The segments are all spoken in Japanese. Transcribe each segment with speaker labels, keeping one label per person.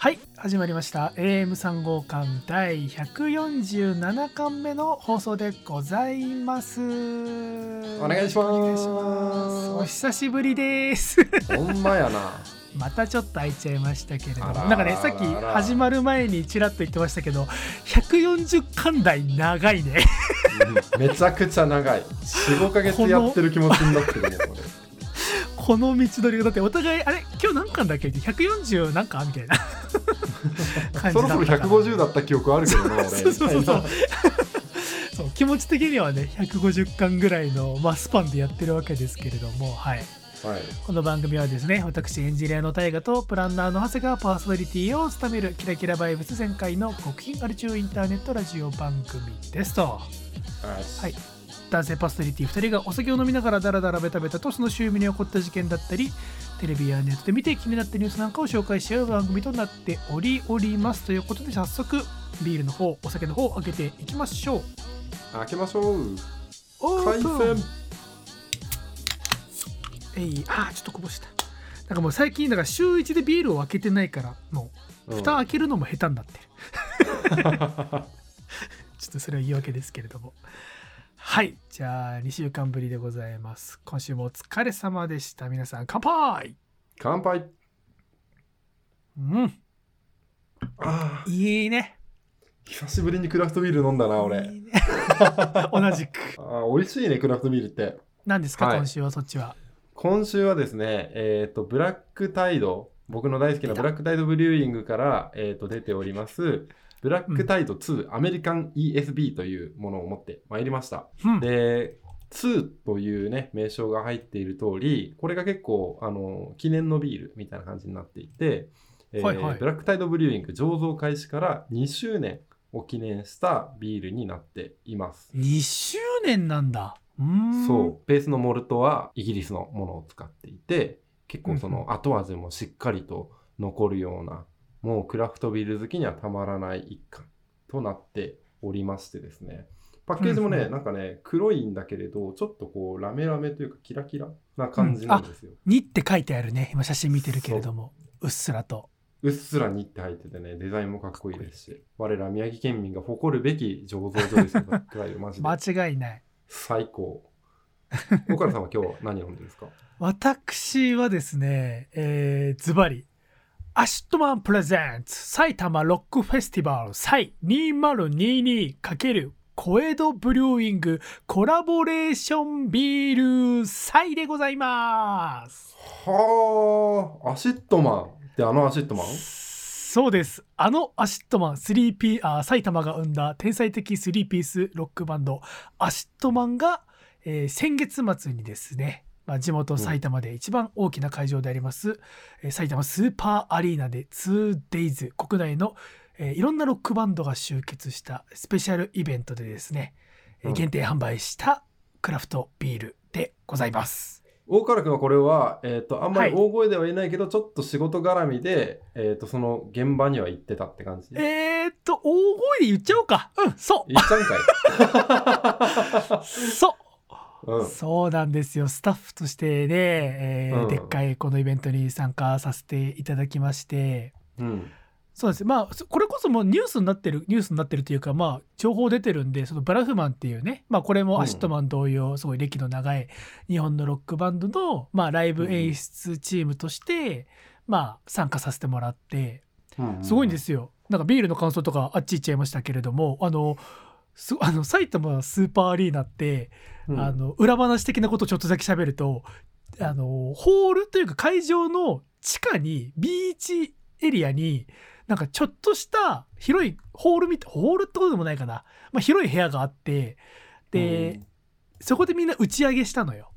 Speaker 1: はい始まりました。AM3 号館第147巻目の放送でございます。
Speaker 2: お願いします。
Speaker 1: お願いします。お久しぶりです。
Speaker 2: ほんまやな。
Speaker 1: またちょっと空いちゃいましたけれども。なんかねさっき始まる前にちらっと言ってましたけど140巻台長いね。
Speaker 2: うんめちゃくちゃ長い。45ヶ月やってる気持ちになってるもん俺
Speaker 1: この道のりがだってお互いあれ今日何巻だっけ？140何巻みたいな
Speaker 2: そろそろ
Speaker 1: だったから。
Speaker 2: 150だった記憶あるけどな 俺。
Speaker 1: そうそうそう。そう。そう。気持ち的にはね150巻ぐらいの、まあ、スパンでやってるわけですけれども、はい、
Speaker 2: はい
Speaker 1: この番組はですね私エンジニアの大河とプランナーの長谷がパーソナリティを務めるキラキラバイブス全開の極貧アル中インターネットラジオ番組ですと
Speaker 2: はい
Speaker 1: 男性パーソナリティ2人がお酒を飲みながらダラダラベタベタとその周囲に起こった事件だったりテレビやネットで見て気になったニュースなんかを紹介し合う番組となっておりおりますということで早速ビールの方お酒の方を開けていきましょう。
Speaker 2: 開けましょう。
Speaker 1: オー
Speaker 2: 海
Speaker 1: プン。
Speaker 2: 鮮
Speaker 1: えいあーちょっとこぼした。なんかもう最近だから週1でビールを開けてないからもう蓋開けるのも下手になってる、ちょっとそれは言い訳ですけれどもはい。じゃあ2週間ぶりでございます。今週もお疲れ様でした。皆さん乾杯！
Speaker 2: 乾杯。
Speaker 1: うん。
Speaker 2: あー
Speaker 1: いいね。
Speaker 2: 久しぶりにクラフトビール飲んだない俺。
Speaker 1: いね。同じく。
Speaker 2: あー美味しいねクラフトビールって。
Speaker 1: 何ですか、
Speaker 2: はい。
Speaker 1: 今週はそっちは？
Speaker 2: 今週はですねえっ、とブラックタイド。僕の大好きなブラックタイドブリューイングから、えー、と出ておりますブラックタイド2、アメリカン ESB というものを持ってまいりました。
Speaker 1: うん。
Speaker 2: で2というね名称が入っている通りこれが結構あの記念のビールみたいな感じになっていて、えー
Speaker 1: はいはい。
Speaker 2: ブラックタイドブリューイング醸造開始から2周年を記念したビールになっています、
Speaker 1: 2周年なんだ。うーん。
Speaker 2: そう。ベースのモルトはイギリスのものを使っていて結構そ
Speaker 1: うんう
Speaker 2: の後味もしっかりと残るようなもうクラフトビール好きにはたまらない一貫となっておりましてですね。パッケージもね、
Speaker 1: うんうん
Speaker 2: なんかね黒いんだけれどちょっとこうラメラメというかキラキラな感じなんですよ、
Speaker 1: 2って書いてあるね。今写真見てるけれども。う。っすらと。
Speaker 2: うっすらにって入っててねデザインもかっこいいですし我ら宮城県民が誇るべき醸造所ですよ。ブラックタイドマジで。
Speaker 1: 間違いない。
Speaker 2: 最高。岡田さんは今日は何飲んでるんですか？
Speaker 1: 私はですね、えー、ズバリ、 ACIDMAN presents 埼玉ロックフェスティバル SAI 2022× COEDO Brewing コラボレーションビール SAI でございます。
Speaker 2: はあ ACIDMAN ってあの ACIDMAN？
Speaker 1: そうです。あのアシットマン 3P、あ埼玉が生んだ天才的3ピースロックバンドACIDMAN が、えー先月末にですね、まあ、地元埼玉で一番大きな会場であります、えー埼玉スーパーアリーナで 2 days 国内の、えーいろんなロックバンドが集結したスペシャルイベントでですね、えー
Speaker 2: うん
Speaker 1: 限定販売したクラフトビールでございます。
Speaker 2: 大原君はこれは、えー、とあんまり
Speaker 1: はい
Speaker 2: 大声では言えないけど、ちょっと仕事絡みで、えー、とその現場には行ってたって感じ？
Speaker 1: えー、っと、大声で言っちゃおうか。うん、そう。
Speaker 2: 行っちゃうんかい、
Speaker 1: そう。
Speaker 2: うん、
Speaker 1: そうなんですよ。スタッフとしてね、えー
Speaker 2: うん。
Speaker 1: でっかいこのイベントに参加させていただきまして。
Speaker 2: うん。
Speaker 1: そうです。まあそこれこそもうニュースになってるニュースになってるというかまあ情報出てるんでその BRAHMAN っていうねまあこれも ACIDMAN 同様すごい歴の長い日本のロックバンドのまあライブ演出チームとしてまあ参加させてもらって。
Speaker 2: うん。
Speaker 1: すごいんですよ。なんかビールの感想とかあっち行っちゃいましたけれどもあのす あの埼玉スーパーアリーナって
Speaker 2: うん。
Speaker 1: あの裏話的なことをちょっとだけ喋るとあのホールというか会場の地下にビーチエリアになんかちょっとした広いホールみたホールってことでもないかな、まあ、広い部屋があってで、そこでみんな打ち上げしたのよ。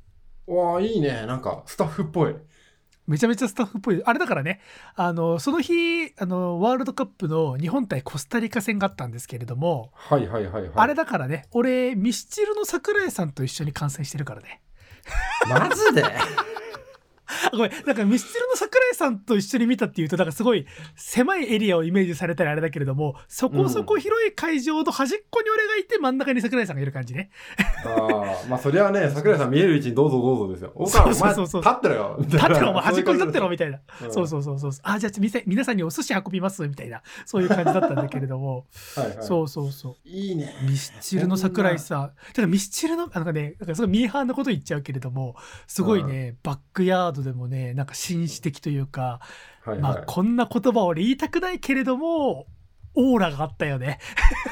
Speaker 2: うん、わあいいね。なんかスタッフっぽい
Speaker 1: めちゃめちゃスタッフっぽい。あれだからね。あのその日あのワールドカップの日本対コスタリカ戦があったんですけれども、
Speaker 2: はいはいはいはい。
Speaker 1: あれだからね俺ミスチルの桜井さんと一緒に観戦してるからね。
Speaker 2: マジで？
Speaker 1: ごめん。なんかミスチルの桜井さんと一緒に見たっていうとなんかすごい狭いエリアをイメージされたらあれだけれどもそこそこ広い会場の端っこに俺がいて真ん中に桜井さんがいる感じね。
Speaker 2: ああ、まあそりゃね、桜井さん見える位置にどうぞどうぞですよ。お
Speaker 1: そう
Speaker 2: かお前
Speaker 1: そうそう。
Speaker 2: 立ってろよ。
Speaker 1: 立ってろ。お前端っこに立ってろみ
Speaker 2: た
Speaker 1: たいな、
Speaker 2: うん。
Speaker 1: そうそうそうそう。あじゃあ皆さんにお寿司運びますみたいな。そういう感じだったんだけれども。
Speaker 2: はいはい、
Speaker 1: そうそうそう。
Speaker 2: いいね。
Speaker 1: ミスチルの桜井さん。だからミスチルの、なんかね、なんかすごいミーハーなこと言っちゃうけれども、すごいね、バックヤードでもね、なんか紳士的というか、
Speaker 2: はいはい、
Speaker 1: まあこんな言葉を俺言いたくないけれども、オーラがあったよね。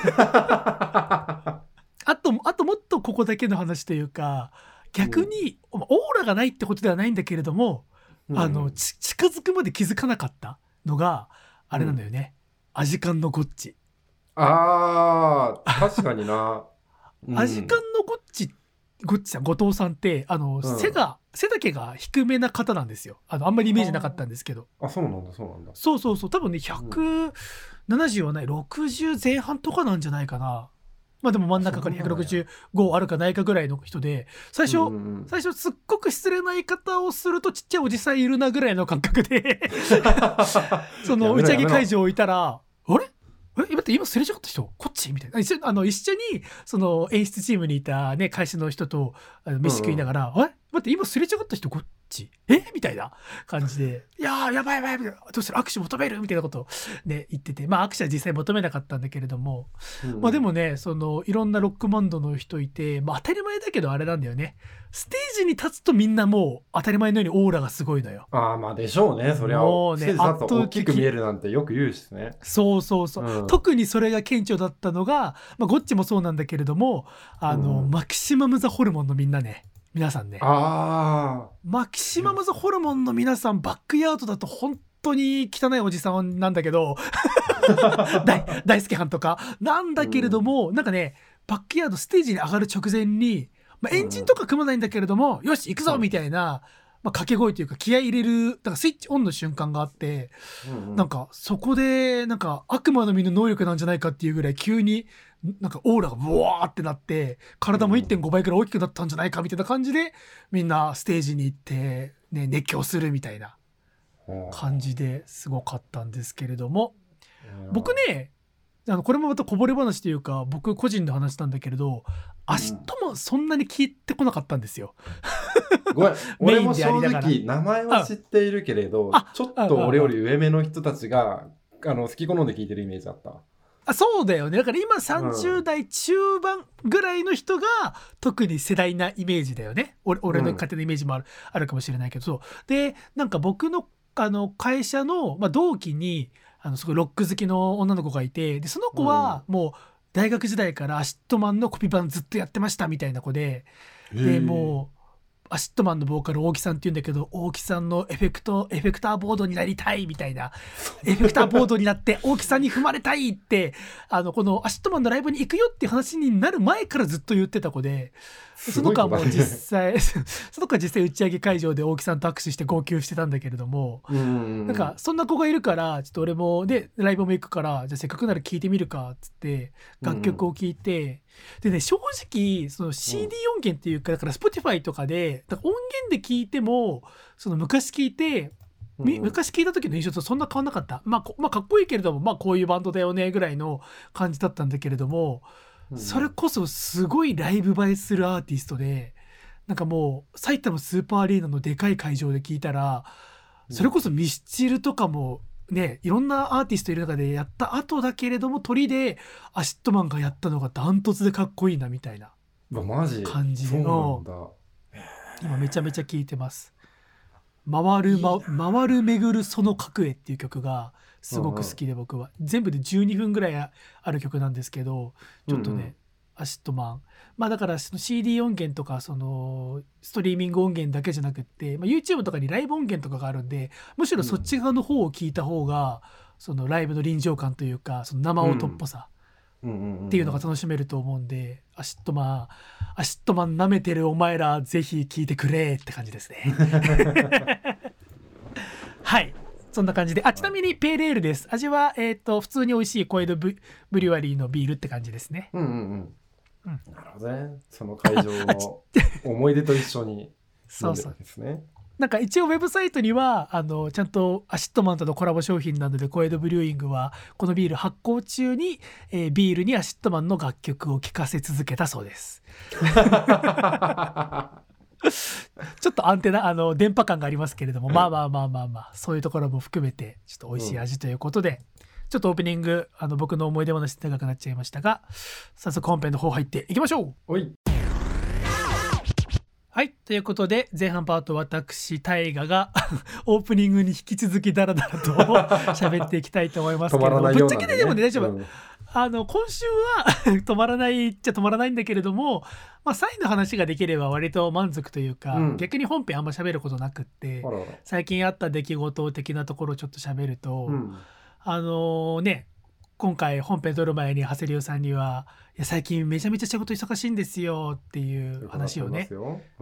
Speaker 1: あと、あともっとここだけの話というか、逆に、オーラがないってことではないんだけれども、あの、ち近づくまで気づかなかったのが、あれなんだよね。アジカンのゴッチ。
Speaker 2: ああ、確かにな。うん
Speaker 1: アジカンのゴッチ、ゴッチさん、後藤さんって、あの、
Speaker 2: ん
Speaker 1: 背が、背丈が低めな方なんですよ。あの、あんまりイメージなかったんですけど。
Speaker 2: あ、そうなんだ、そうなんだ。
Speaker 1: そうそうそう、多分ね、170はない、60前半とかなんじゃないかな。まあでも真ん中から
Speaker 2: そうなんや
Speaker 1: 165あるかないかぐらいの人で、最初、
Speaker 2: うんうんうん
Speaker 1: 最初すっごく失礼な言い方をするとちっちゃいおじさんいるなぐらいの感覚で その打ち上げ会場いたら「あれ？え待って今すれ違った人？こっち?」みたいな一緒あの一緒にその演出チームにいた、ね、会社の人とあの飯食いながら「あれ？待って今すれ違った人こっち？え？みたいな感じで「いやーやばいやばいやばいどうする？握手求める?」みたいなことを、ね、言っててまあ握手は実際求めなかったんだけれども
Speaker 2: うん
Speaker 1: まあでもね、そのいろんなロックバンドの人いて、まあ当たり前だけどあれなんだよね。ステージに立つとみんなもう当たり前のようにオーラがすごいのよ。
Speaker 2: ああ、まあでしょうね、そりゃ。
Speaker 1: もうね圧倒
Speaker 2: きく見えるなんてよく言うしね。
Speaker 1: そうそうそう。
Speaker 2: うん
Speaker 1: 特にそれが顕著だったのが、まあゴッチもそうなんだけれども、あの、
Speaker 2: うん
Speaker 1: マキシマム・ザ・ホルモンのみんなね。皆さんね。
Speaker 2: あ
Speaker 1: マキシマム・ザ・ホルモンの皆さん、バックヤードだと本当に汚いおじさんなんだけど、大大輔藩とか。なんだけれども、なんかね、バックヤードステージに上がる直前に、まあ、エンジンとか組まないんだけれども、よし、行くぞ
Speaker 2: うん
Speaker 1: みたいな、まあ、掛け声というか気合い入れる、なんかスイッチオンの瞬間があって、
Speaker 2: あ、うんうん。
Speaker 1: なんかそこで、なんか悪魔の実の能力なんじゃないかっていうぐらい急に、なんかオーラがブワーってなって、体も1.5倍くらい大きくなったんじゃないかみたいな感じで、みんなステージに行って、ね、熱狂するみたいな感じですごかったんですけれども、僕ね、あのこれもまたこぼれ話というか僕個人の話なんだけれどACIDMAN そんなに聞いてこなかったんですよ。
Speaker 2: ごめん、俺も正直、名前は知っているけれど
Speaker 1: あ、
Speaker 2: ちょっと俺より上目の人たちが、あの好き好んで聞いてるイメージあった。
Speaker 1: あそうだよね。だから今30代中盤ぐらいの人が特に世代なイメージだよね。俺俺の勝手なイメージもある,、あるかもしれないけど。でなんか僕のあの会社の、まあ、同期にあのすごいロック好きの女の子がいてでその子はもう大学時代から ACIDMAN のコピバンずっとやってましたみたいな子ででもう ACIDMAN のボーカル大木さんって言うんだけど大木さんのエフェクトエフェクターボードになりたいみたいなエフェクターボードになって大木さんに踏まれたいってあのこの ACIDMAN のライブに行くよっていう話になる前からずっと言ってた子でその子はもう実際 その子は実際打ち上げ会場で大木さんと握手して号泣してたんだけれども
Speaker 2: うん。
Speaker 1: なんかそんな子がいるからちょっと俺もでライブも行くからじゃあせっかくなら聴いてみるかっつって楽曲を聴いて、でね正直その CD 音源っていうかだから Spotify とかでだから音源で聴いてもその昔聴いて昔聞いた時の印象とそんな変わんなかった、まあ、こまあかっこいいけれどもまあこういうバンドだよねぐらいの感じだったんだけれども、それこそすごいライブ映えするアーティストでなんかもう埼玉スーパーアリーナのでかい会場で聞いたらそれこそミスチルとかもねいろんなアーティストいる中でやった後だけれどもトリで ACIDMAN がやったのがダントツでかっこいいなみたいな感じの。今めちゃめちゃ聞いてます。廻る、ま、廻る巡るその核へっていう曲がすごく好きで僕は、全部で12分ぐらいあある曲なんですけどちょっとね、
Speaker 2: うんうん。
Speaker 1: ACIDMAN。まあだからその CD 音源とかそのストリーミング音源だけじゃなくって、まあ、YouTube とかにライブ音源とかがあるんでむしろそっち側の方を聞いた方が、そのライブの臨場感というかその生音っぽさ、っていうのが楽しめると思うんで、 ACIDMAN、ACIDMAN 舐めてるお前ら、ぜひ聞いてくれって感じですね。はい。そんな感じで。あ、ちなみにペールエールです。味は、えっ、と、普通に美味しい小江戸ブブリュワリーのビールって感じですね。
Speaker 2: うんうんうん。
Speaker 1: うん
Speaker 2: なるほどね。その会場の 思い出と一緒に飲んでる
Speaker 1: そうそう。
Speaker 2: んですね。
Speaker 1: なんか一応ウェブサイトにはあのちゃんと ACIDMAN とのコラボ商品なのでコエドブリューイングはこのビール発酵中に、えービールに ACIDMAN の楽曲を聴かせ続けたそうです ちょっとアンテナあの電波感がありますけれどもまあまあまあまあまあそういうところも含めてちょっと美味しい味ということで、ちょっとオープニングあの僕の思い出話長くなっちゃいましたが早速本編の方入っていきましょう
Speaker 2: おい。
Speaker 1: はい。ということで、前半パート私、大河が オープニングに引き続きダラダラと 喋っていきたいと思いますけれども、ぶっちゃけね。
Speaker 2: で
Speaker 1: もね、大丈夫。
Speaker 2: うん
Speaker 1: あの、今週は 止まらないっちゃ止まらないんだけれども、まあ、サインの話ができれば割と満足というか、
Speaker 2: うん
Speaker 1: 逆に本編あんま喋ることなくって。最近あった出来事的なところをちょっと喋ると、
Speaker 2: うん。
Speaker 1: あのね、今回本編撮る前に長谷川さんには、いや、最近めちゃめちゃ仕事忙しいんですよっていう話をね、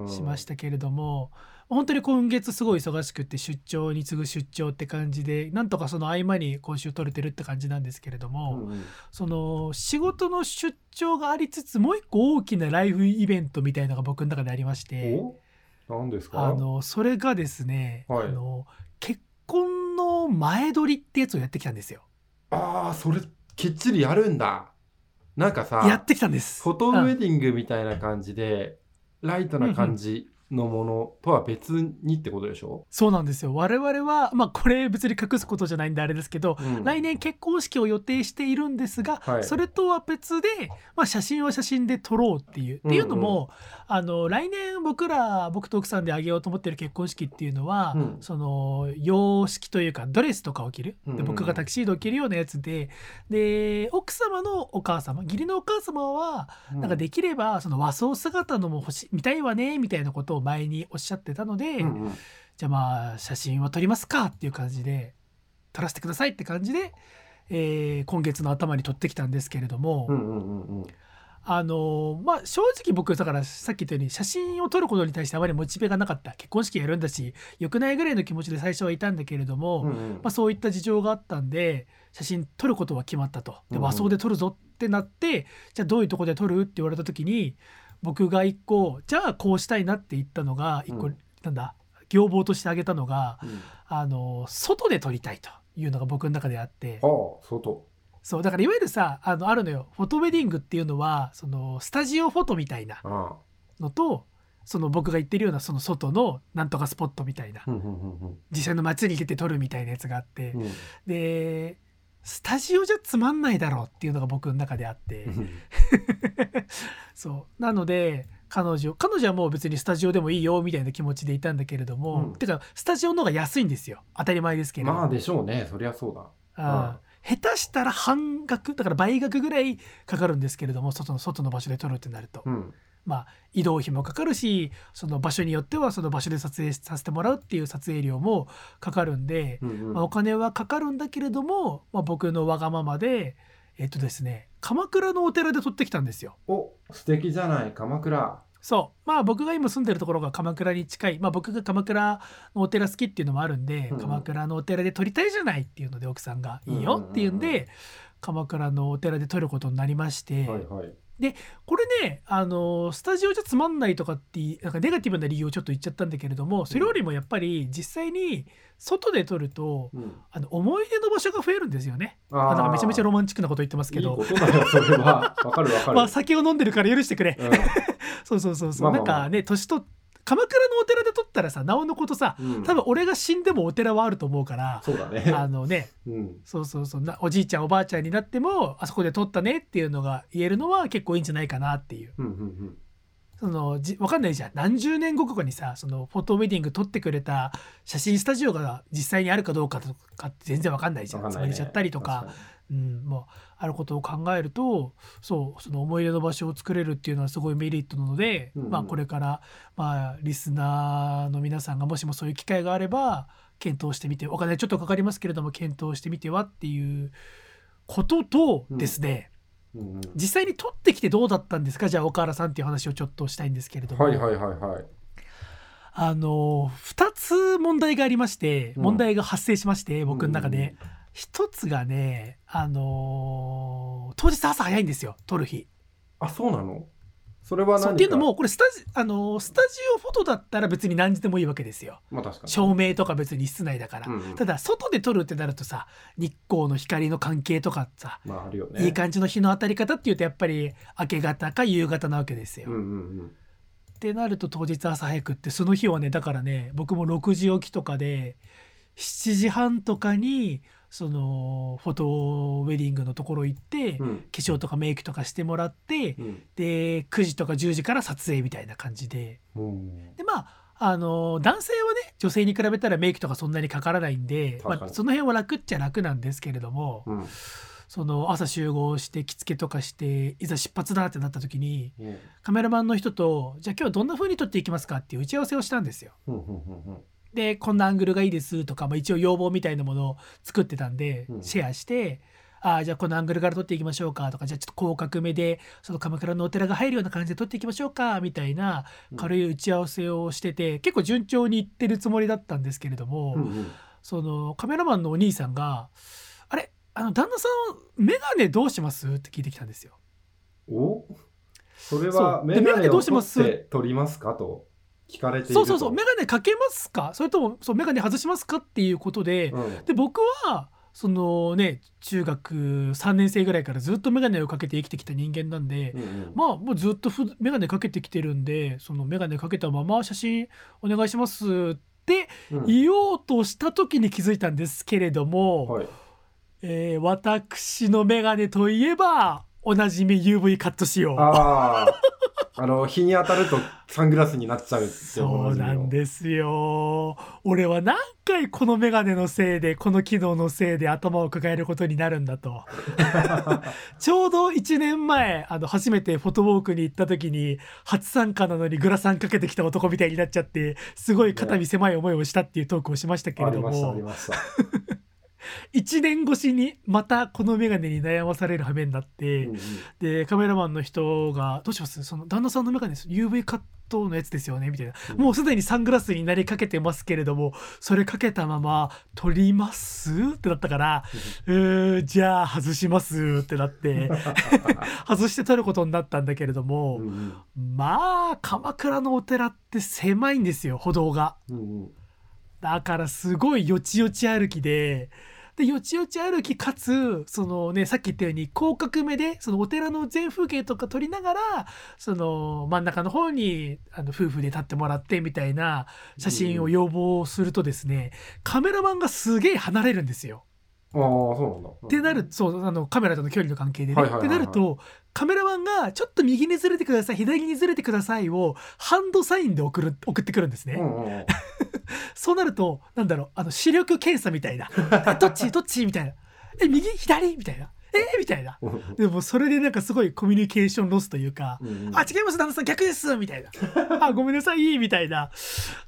Speaker 1: しましたたけれども、本当に今月すごい忙しくて出張に次ぐ出張って感じでなんとかその合間に今週取れてるって感じなんですけれども、
Speaker 2: うんうん。
Speaker 1: その仕事の出張がありつつもう一個大きなライフイベントみたいのが僕の中でありまして
Speaker 2: お？何ですか？
Speaker 1: あのそれがですね、
Speaker 2: はい。
Speaker 1: あの結婚の前撮りってやつをやってきたんですよ。
Speaker 2: ああ、それ、きっちりやるんだ。なんかさ、
Speaker 1: やってきたんです。
Speaker 2: フォトウ
Speaker 1: うん
Speaker 2: ェディングみたいな感じで、ライトな感じのものとは別にってことでしょ、
Speaker 1: そうなんですよ。我々はまあこれ別に隠すことじゃないんであれですけど、
Speaker 2: うん。
Speaker 1: 来年結婚式を予定しているんですが、
Speaker 2: はい。
Speaker 1: それとは別で、まあ、写真は写真で撮ろうっていう。っていうのもあの来年僕ら僕と奥さんであげようと思ってる結婚式っていうのは、
Speaker 2: うん。
Speaker 1: その洋式というかドレスとかを着る。
Speaker 2: うんうん。
Speaker 1: で僕がタキシードを着るようなやつでで奥様のお母様義理のお母様は
Speaker 2: うん。
Speaker 1: なんかできればその和装姿のも欲し見たいわねみたいなことを前におっしゃってたので。
Speaker 2: うんうん。
Speaker 1: じゃあまあ写真は撮りますかっていう感じで撮らせてくださいって感じで、えー今月の頭に撮ってきたんですけれども、
Speaker 2: うんうんうんうん。
Speaker 1: あのまあ正直僕だからさっき言ったように写真を撮ることに対してあまりモチベがなかった。結婚式やるんだし良くないぐらいの気持ちで最初はいたんだけれども、
Speaker 2: うんうん。
Speaker 1: まあ、そういった事情があったんで写真撮ることは決まったと。で
Speaker 2: うんうん
Speaker 1: 和装で撮るぞってなって、じゃあどういうとこで撮るって言われた時に僕が一個じゃあこうしたいなって言ったのが一個、
Speaker 2: うん。
Speaker 1: なんだ要望として挙げたのが
Speaker 2: うん。
Speaker 1: あの外で撮りたいというのが僕の中であって。
Speaker 2: ああ、外。
Speaker 1: そうだからいわゆるさあのあるのよ。フォトウェディングっていうのはそのスタジオフォトみたいな
Speaker 2: あ
Speaker 1: のとその僕が言ってるようなその外のなんとかスポットみたいな。
Speaker 2: あ。うんうんうん。
Speaker 1: 実際の街に出て撮るみたいなやつがあって、
Speaker 2: うん。
Speaker 1: でスタジオじゃつまんないだろうっていうのが僕の中であって、
Speaker 2: うん。
Speaker 1: そう。なので彼女彼女はもう別にスタジオでもいいよみたいな気持ちでいたんだけれども、
Speaker 2: うん。
Speaker 1: てかスタジオの方が安いんですよ。当たり前ですけど、
Speaker 2: まあでしょうね。そりゃそうだ。
Speaker 1: あー下手したら半額だから倍額ぐらいかかるんですけれども外の外の場所で撮るってなると、
Speaker 2: うん。
Speaker 1: まあ移動費もかかるしその場所によってはその場所で撮影させてもらうっていう撮影料もかかるんで、
Speaker 2: うんうん
Speaker 1: まあ、お金はかかるんだけれども、まあ、僕のわがままでえっとですね鎌倉のお寺で撮ってきたんですよ。
Speaker 2: お素敵じゃない、鎌倉。
Speaker 1: そうまあ僕が今住んでるところが鎌倉に近いまあ僕が鎌倉のお寺好きっていうのもあるんで、
Speaker 2: うん
Speaker 1: 鎌倉のお寺で撮りたいじゃないっていうので奥さんがいいよっていうんで、鎌倉のお寺で撮ることになりまして、
Speaker 2: はいはい。
Speaker 1: これねあのスタジオじゃつまんないとかっていなんかネガティブな理由をちょっと言っちゃったんだけれどもそれよりもやっぱり実際に外で撮ると
Speaker 2: うん、
Speaker 1: あの思い出の場所が増えるんですよね。
Speaker 2: あ
Speaker 1: あなんかめちゃめちゃロ
Speaker 2: マ
Speaker 1: マンチックなこと言ってますけど
Speaker 2: いいそれは。わかるわかる。
Speaker 1: まあ酒を飲んでるから許してくれ。
Speaker 2: うん
Speaker 1: そうそうそうそう、
Speaker 2: まあまあまあ
Speaker 1: なんかね年と鎌倉のお寺で撮ったらさなおのことさ
Speaker 2: うん。
Speaker 1: 多分俺が死んでもお寺はあると思うから、
Speaker 2: そうだね。
Speaker 1: あのね
Speaker 2: うん。
Speaker 1: そうそうそうなおじいちゃんおばあちゃんになってもあそこで撮ったねっていうのが言えるのは結構いいんじゃないかなっていう。
Speaker 2: うんうん
Speaker 1: そのじわかんないじゃん。何十年後かにさそのフォトウェディング撮ってくれた写真スタジオが実際にあるかどうかとかって全然わかんないじゃん。
Speaker 2: ね。
Speaker 1: 潰れちゃったりとか。うん、もうあることを考えるとそうその思い出の場所を作れるっていうのはすごいメリットなので、
Speaker 2: うんうん。
Speaker 1: まあ、これから、まあ、リスナーの皆さんがもしもそういう機会があれば検討してみてお金ちょっとかかりますけれども検討してみてはっていうこととですね、
Speaker 2: うんうん。
Speaker 1: 実際に撮ってきてどうだったんですか？じゃあ岡原さんっていう話をちょっとしたいんですけれども、
Speaker 2: はいはいはいはい。
Speaker 1: あの2つ問題がありまして
Speaker 2: うん。
Speaker 1: 問題が発生しまして、僕の中で。一つがね、あのー当日朝早いんですよ撮る日
Speaker 2: あ、そうなの？それは何
Speaker 1: っていうのもこれスタジあのスタジオフォトだったら別に何時でもいいわけですよ
Speaker 2: まあ確かに。
Speaker 1: 照明とか別に室内だから、
Speaker 2: うんうん
Speaker 1: ただ外で撮るってなるとさ日光の光の関係とかさ、
Speaker 2: まああるよね。
Speaker 1: いい感じの日の当たり方っていうとやっぱり明け方か夕方なわけですよ。
Speaker 2: うんうんうん。
Speaker 1: ってなると当日朝早くってその日はねだからね僕も6時起きとかで7時半とかにそのフォトウェディングのところ行って、
Speaker 2: うん。
Speaker 1: 化粧とかメイクとかしてもらって、
Speaker 2: うん。
Speaker 1: で9時とか10時から撮影みたいな感じで。
Speaker 2: うん
Speaker 1: でまああの男性はね女性に比べたらメイクとかそんなにかからないんで、まあ、その辺は楽っちゃ楽なんですけれども、
Speaker 2: うん。
Speaker 1: その朝集合して着付けとかしていざ出発だってなった時に
Speaker 2: うん。
Speaker 1: カメラマンの人と「じゃあ今日はどんな風に撮っていきますか?」っていう打ち合わせをしたんですよ。
Speaker 2: うんうんうんうん
Speaker 1: でこんなアングルがいいですとか、まあ、一応要望みたいなものを作ってたんで、
Speaker 2: うん。
Speaker 1: シェアして。ああじゃあこのアングルから撮っていきましょうかとかじゃあちょっと広角目でその鎌倉のお寺が入るような感じで撮っていきましょうかみたいな軽い打ち合わせをしてて結構順調にいってるつもりだったんですけれども、
Speaker 2: うんうん。
Speaker 1: そのカメラマンのお兄さんが「あれあの旦那さんメガネどうします?」って聞いてきたんですよ。
Speaker 2: お？それはメガ
Speaker 1: メガネ
Speaker 2: ネを取っ
Speaker 1: どうします？
Speaker 2: て取りますか？と聞かれて
Speaker 1: そうそうそう。メガネかけますか？それともそうメガネ外しますかっていうことで、
Speaker 2: うん。
Speaker 1: で僕はそのね中学3年生ぐらいからずっとメガネをかけて生きてきた人間なんで、
Speaker 2: うんうん。
Speaker 1: まあもうずっとふメガネかけてきてるんでそのメガネかけたまま写真お願いしますって
Speaker 2: うん。
Speaker 1: 言おうとした時に気づいたんですけれども、
Speaker 2: はい。
Speaker 1: えー私のメガネといえばおなじみ UV カット仕様。
Speaker 2: あの日に当たるとサングラスになっちゃうって
Speaker 1: そうなんですよ。俺は何回このメガネのせいでこの機能のせいで頭を抱えることになるんだと。ちょうど1年前あの初めてフォトウォークに行った時に初参加なのにグラサンかけてきた男みたいになっちゃってすごい肩身狭い思いをしたっていうトークをしましたけれど
Speaker 2: ありましたあり
Speaker 1: も
Speaker 2: ました
Speaker 1: 1年越しにまたこのメガネに悩まされる羽目になって、
Speaker 2: うんうん。
Speaker 1: でカメラマンの人が「どうしますその旦那さんのメガネです。UV カットのやつですよね」みたいな、
Speaker 2: うん。
Speaker 1: もうすでにサングラスになりかけてますけれどもそれかけたまま「撮ります?」ってなったから「うーじゃあ外します」ってなって 外して撮ることになったんだけれども、
Speaker 2: うん。
Speaker 1: まあ鎌倉のお寺って狭いんですよ歩道が。
Speaker 2: うんうん
Speaker 1: だからすごいよちよち歩きで、で、よちよち歩きかつ、そのね、さっき言ったように広角目で、そのお寺の全風景とか撮りながら、その真ん中の方にあの夫婦で立ってもらってみたいな写真を要望するとですね、カメラマンがすげえ離れるんですよ。
Speaker 2: ああそうなんだ
Speaker 1: ってなるそうあのカメラとの距離の関係でね。
Speaker 2: はいはいはいはい
Speaker 1: ってなるとカメラマンがちょっと右にずれてください左にずれてくださいをハンドサインで送る送ってくるんですね。
Speaker 2: うんうんうん
Speaker 1: そうなると、なんだろう、あの、視力検査みたいな。えどっち？どっち？みたいな。え、右？左？みたいな。えみたいな。でも、それでなんかすごいコミュニケーションロスというか、
Speaker 2: うんうん
Speaker 1: あ、違います、旦那さん、逆ですみたいな。あ、ごめんなさいみたいな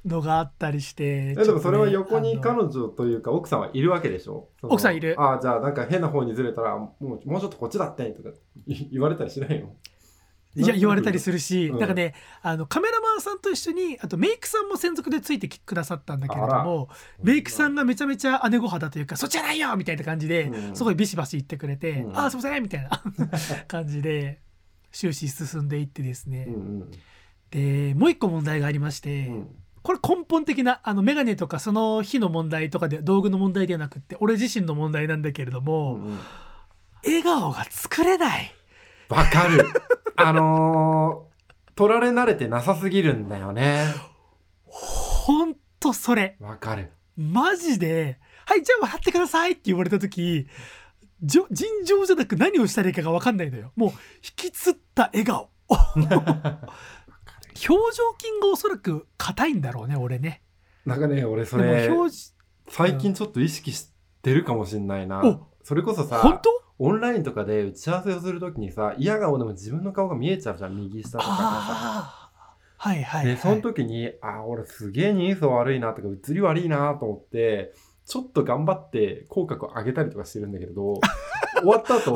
Speaker 1: のがあったりして。
Speaker 2: えでもそれは横に彼女というか奥さんはいるわけでしょ？
Speaker 1: 奥さんいる
Speaker 2: ああじゃあなんか変な方にずれたらもうもうちょっとこっちだってとかい言われたりしないの？
Speaker 1: いや言われたりす
Speaker 2: る
Speaker 1: るし、
Speaker 2: うん。
Speaker 1: なんかねあのカメラマンさんと一緒にあとメイクさんも専属でついてきくださったんだけれどもメイクさんがめちゃめちゃ姉御肌というか「そっちじゃないよ!」みたいな感じで、
Speaker 2: うん。
Speaker 1: すごいビシバシ言ってくれて「
Speaker 2: うん。
Speaker 1: ああすいません」みたいな 感じで終始進んでいってですね、
Speaker 2: うんうん。
Speaker 1: でもう一個問題がありまして、
Speaker 2: うん。
Speaker 1: これ根本的なあのメガネとかその日の問題とかで道具の問題ではなくって俺自身の問題なんだけれども、笑顔が作れない
Speaker 2: わかる。あのー、取られ慣れてなさすぎるんだよね。
Speaker 1: ほんとそれ。
Speaker 2: わかる。
Speaker 1: マジで「はいじゃあ笑ってください」って言われた時尋常じゃなく何をしたらいいかが分かんないのよ。もう引きつった笑顔。表情筋がおそらく硬いんだろうね俺ね。
Speaker 2: なんかね俺そ
Speaker 1: で
Speaker 2: れ
Speaker 1: も表示
Speaker 2: 最近ちょっと意識してるかもしんないな。
Speaker 1: お
Speaker 2: それこそさ
Speaker 1: 本当？
Speaker 2: オンラインとかで打ち合わせをするときにさ嫌顔でも自分の顔が見えちゃうじゃん右下とかがさ。
Speaker 1: はいはい、はい、
Speaker 2: でその時にあ俺すげえ人相悪いなとか映り悪いなと思ってちょっと頑張って口角を上げたりとかしてるんだけれど 終わった後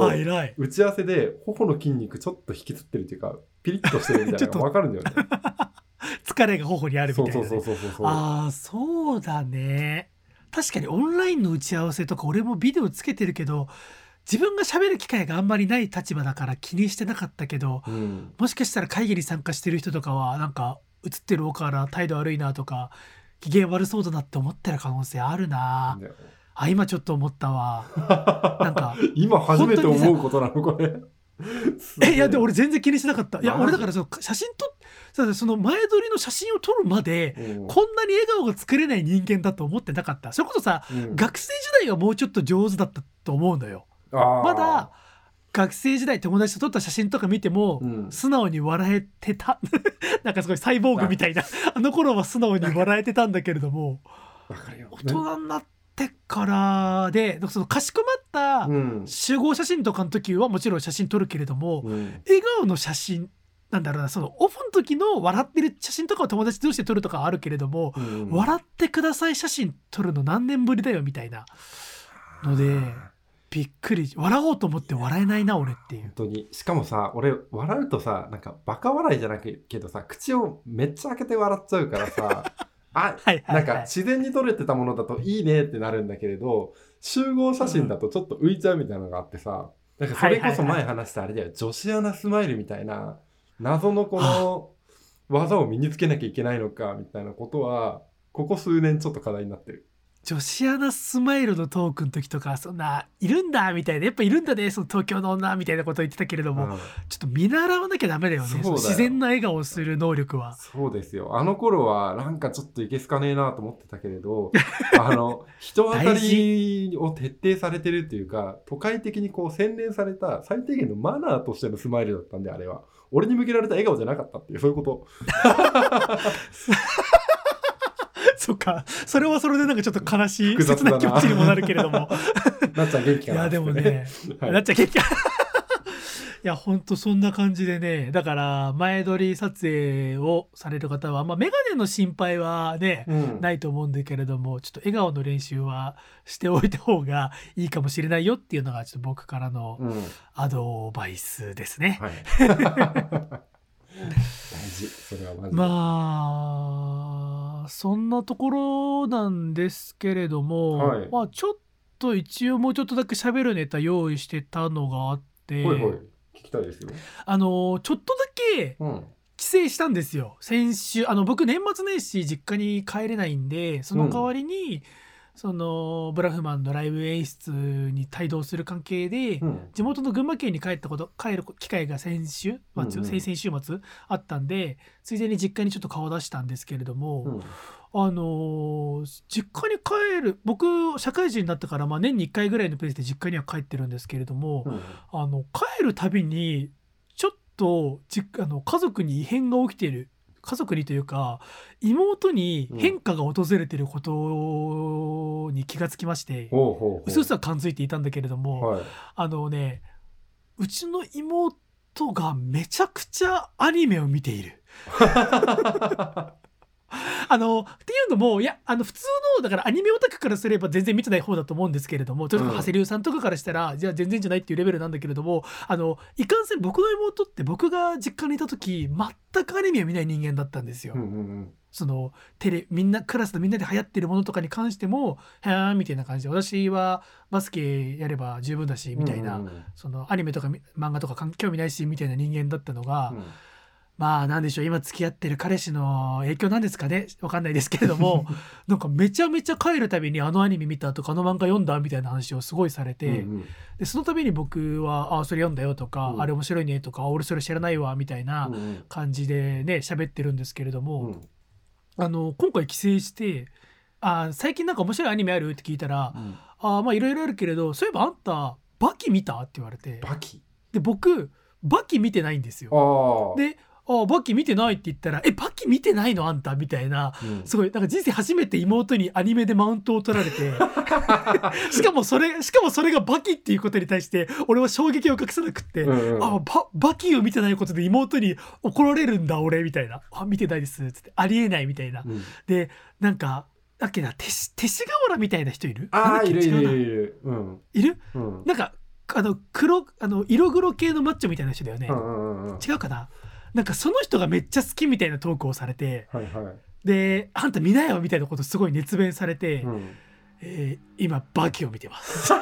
Speaker 2: 打ち合わせで頬の筋肉ちょっと引きつってるっていうかピリッとしてるみたいなのが 分かるんだよね。
Speaker 1: 疲れが頬にあるみたいな、ね、
Speaker 2: そうそうそうそうそう。
Speaker 1: ああそうだね。確かにオンラインの打ち合わせとか俺もビデオつけてるけど自分が喋る機会があんまりない立場だから気にしてなかったけど
Speaker 2: うん。
Speaker 1: もしかしたら会議に参加してる人とかはなんか映ってる岡原態度悪いなとか機嫌悪そうだなって思ってる可能性あるな。
Speaker 2: ね。
Speaker 1: あ今ちょっと思ったわ。なんか
Speaker 2: 今初めて思うことなのこれ。
Speaker 1: えいやでも俺全然気にしなかった。いや俺だからその写真撮っその前撮りの写真を撮るまで
Speaker 2: うん。
Speaker 1: こんなに笑顔が作れない人間だと思ってなかった。それこそさ
Speaker 2: うん。
Speaker 1: 学生時代はもうちょっと上手だったと思うのよまだ学生時代友達と撮った写真とか見ても、
Speaker 2: うん。
Speaker 1: 素直に笑えてた。なんかすごいサイボーグみたいな。あの頃は素直に笑えてたんだけれども。大人になってからでそのかしこまった
Speaker 2: うん。
Speaker 1: 集合写真とかの時はもちろん写真撮るけれども、
Speaker 2: うん。
Speaker 1: 笑顔の写真なんだろうなそのオフの時の笑ってる写真とかを友達同士で撮るとかはあるけれども、
Speaker 2: うん
Speaker 1: 笑ってください写真撮るの何年ぶりだよみたいなのでびっくり笑おうと思って笑えないな俺っていう。
Speaker 2: 本当に。しかもさ俺笑うとさなんかバカ笑いじゃなくけどさ口をめっちゃ開けて笑っちゃうからさ あ
Speaker 1: はいはいは
Speaker 2: ないんか自然に撮れてたものだといいねってなるんだけれど集合写真だとちょっと浮いちゃうみたいなのがあってさなんかそれこそ前話したあれだよ女子アナスマイルみたいな謎のこの技を身につけなきゃいけないのかみたいなことはここ数年ちょっと課題になってる。
Speaker 1: 女子アナスマイルのトークの時とかそんないるんだみたいなやっぱいるんだねその東京の女みたいなこと言ってたけれども、
Speaker 2: うん
Speaker 1: ちょっと見習わなきゃダメだよね自然な笑顔をする能力は。
Speaker 2: そうですよ。あの頃はなんかちょっといけすかねえなと思ってたけれど、あの、人当た
Speaker 1: 大
Speaker 2: りを徹底されてるっていうか、都会的にこう洗練された最低限のマナーとしてのスマイルだったんで、あれは。俺に向けられた笑顔じゃなかったっていう、そういうこと。
Speaker 1: そっかそれはそれでなんかちょっと悲しい切
Speaker 2: 複雑だな
Speaker 1: な気持ちにもなるけれども
Speaker 2: なっちゃん元気
Speaker 1: い
Speaker 2: かなっつって
Speaker 1: やでもね、
Speaker 2: はい
Speaker 1: なっちゃう結局 いやほんとそんな感じでねだから前撮り撮影をされる方は、まあ、眼鏡の心配はね、
Speaker 2: うん
Speaker 1: ないと思うんだけれどもちょっと笑顔の練習はしておいた方がいいかもしれないよっていうのがちょっと僕からの
Speaker 2: うん。
Speaker 1: アドバイスですね。
Speaker 2: はい。大事。それは。
Speaker 1: まあそんなところなんですけれども、
Speaker 2: はい
Speaker 1: まあちょっと一応もうちょっとだけ喋るネタ用意してたのがあって
Speaker 2: ほいほい。聞きたいですよ。
Speaker 1: あのちょっとだけ
Speaker 2: うん。
Speaker 1: 帰省したんですよ先週あの僕年末年始実家に帰れないんでその代わりに、そのブラフマンのライブ演出に帯同する関係で、
Speaker 2: うん。
Speaker 1: 地元の群馬県に帰ったこと帰る機会が先週末、
Speaker 2: うんうん
Speaker 1: 先々週末あったんでついでに実家にちょっと顔出したんですけれども、
Speaker 2: うん。
Speaker 1: あのー実家に帰る僕社会人になってから、まあ、年に1回ぐらいのペースで実家には帰ってるんですけれども、
Speaker 2: うん
Speaker 1: あの帰るたびにちょっとじあの家族に異変が起きてる家族にというか妹に変化が訪れてることに気がつきまして、
Speaker 2: ほうほうほう。
Speaker 1: うすうすは感づいていたんだけれども、
Speaker 2: はい。
Speaker 1: あのねうちの妹がめちゃくちゃアニメを見ている。あのっていうのもいやあの普通のだからアニメオタクからすれば全然見てない方だと思うんですけれども例えば
Speaker 2: うん
Speaker 1: 長谷流さんとかからしたら、じゃあ全然じゃないっていうレベルなんだけれどもあのいかんせん僕の妹って僕が実家にいた時全くアニメを見ない人間だったんですよ。
Speaker 2: うんうんうん。
Speaker 1: そのテレみんなクラスのみんなで流行ってるものとかに関してもへーみたいな感じで私はバスケやれば十分だしみたいな、
Speaker 2: うんうんうん
Speaker 1: そのアニメとかみ漫画とか関興味ないしみたいな人間だったのが、
Speaker 2: うん
Speaker 1: まあなんでしょう。今付き合ってる彼氏の影響なんですかね。わかんないですけれども。なんかめちゃめちゃ帰るたびにあのアニメ見たとかあの漫画読んだみたいな話をすごいされて、
Speaker 2: うんうん。
Speaker 1: でその度に僕は「あそれ読んだよ」とか、
Speaker 2: うん。
Speaker 1: あれ面白いね」とかあ「俺それ知らないわ」みたいな感じでね喋ってるんですけれども、
Speaker 2: うん。
Speaker 1: あの今回帰省してあ最近なんか面白いアニメある？って聞いたら
Speaker 2: うん「
Speaker 1: あまあいろいろあるけれどそういえばあんたバキ見た?」って言われて。
Speaker 2: バキ？
Speaker 1: で僕バキ見てないんですよ。で「あバキ見てない」って言ったら「えバキ見てないのあんた?」みたいな
Speaker 2: うん
Speaker 1: すごいなんか人生初めて妹にアニメでマウントを取られて しかもそれしかもそれがバキっていうことに対して俺は衝撃を隠さなくって、
Speaker 2: うんうん
Speaker 1: あババキを見てないことで妹に怒られるんだ俺みたいな「あ見てないです」っつってありえないみたいな、
Speaker 2: うん
Speaker 1: でなんかだっけな勅使勅使河原みたいな人いる？
Speaker 2: あいるいるいるいる。うん。
Speaker 1: いる？
Speaker 2: うん。
Speaker 1: なんかあの黒あの色黒系のマッチョみたいな人だよね、
Speaker 2: うんうんうんうん。
Speaker 1: 違うかな？なんかその人がめっちゃ好きみたいなトークをされて
Speaker 2: はいはい。
Speaker 1: で「あんた見なよ」みたいなことすごい熱弁されて、
Speaker 2: うん。
Speaker 1: えー今バキを見てます。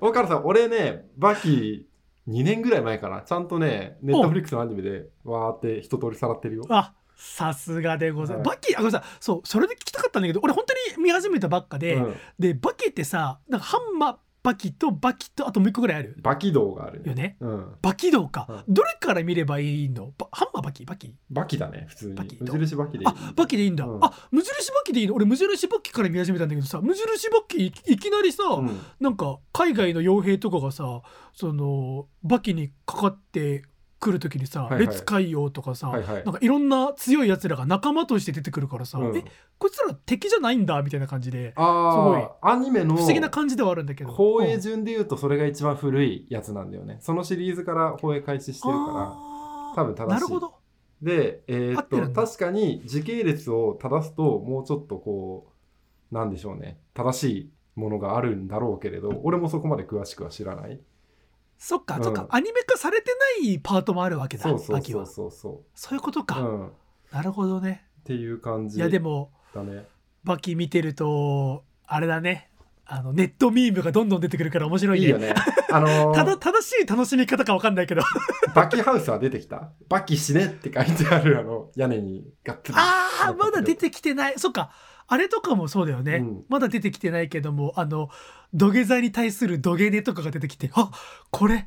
Speaker 2: 岡野さん、俺ね、バキ2年ぐらい前かな。ちゃんとね、ネットフリックスのアニメで、わーって一通りさらってるよ。
Speaker 1: あさすがでございます、
Speaker 2: はい。
Speaker 1: バキあごめんなさい。そうそれで聞きたかったんだけど俺本当に見始めたばっかで、
Speaker 2: うん。
Speaker 1: でバキってさなんかハンマーバキとバキとあともう一個ぐらいある
Speaker 2: バキ道がある
Speaker 1: よね。
Speaker 2: うん。
Speaker 1: バキ道か、
Speaker 2: うん。
Speaker 1: どれから見ればいいの？バハンマーバキ？バキ？
Speaker 2: バキだね、普通に。
Speaker 1: バキ。
Speaker 2: 無印バキでいい。
Speaker 1: あバキでいいんだ、
Speaker 2: うん。
Speaker 1: あ無印バキでいいの？俺無印バキから見始めたんだけどさ無印バキいいきなりさ、
Speaker 2: うん。
Speaker 1: なんか海外の傭兵とかがさそのバキにかかってくる時にさ「
Speaker 2: はいはい。
Speaker 1: 列海洋」とかさ、
Speaker 2: はいはい。
Speaker 1: なんかいろんな強いやつらが仲間として出てくるからさ、
Speaker 2: うん。
Speaker 1: えこいつら敵じゃないんだみたいな感じですごい
Speaker 2: ああ、アニメの
Speaker 1: 不思議な感じではあるんだけど。
Speaker 2: 放映
Speaker 1: うん
Speaker 2: 順で言うとそれが一番古いやつなんだよね。そのシリーズから放映開始してるから。多分正しい。
Speaker 1: なるほど。
Speaker 2: で、えーっと
Speaker 1: 合ってるんだ。
Speaker 2: 確かに時系列を正すともうちょっとこうなんでしょうね。正しいものがあるんだろうけれど俺もそこまで詳しくは知らない
Speaker 1: そっか、
Speaker 2: うん。
Speaker 1: そっか。アニメ化されてないパートもあるわけだ
Speaker 2: そうそう
Speaker 1: バキは
Speaker 2: そうそう。そ
Speaker 1: そういうこと
Speaker 2: う、
Speaker 1: か、なるほどね。
Speaker 2: ていう感じ
Speaker 1: いやでも
Speaker 2: だね。
Speaker 1: バキ見てるとあれだね。あのネットミームがどんどん出てくるから面白いね。
Speaker 2: いいよね。あのー
Speaker 1: ただ正しい楽しみ方か分かんないけど。
Speaker 2: バキハウスは出てきた？バキ死ねって書いてあるあの屋根にがっつり
Speaker 1: ああまだ出てきてない。そっかあれとかもそうだよね、
Speaker 2: うん。
Speaker 1: まだ出てきてないけどもあの土下座に対する土下寝とかが出てきてあこれ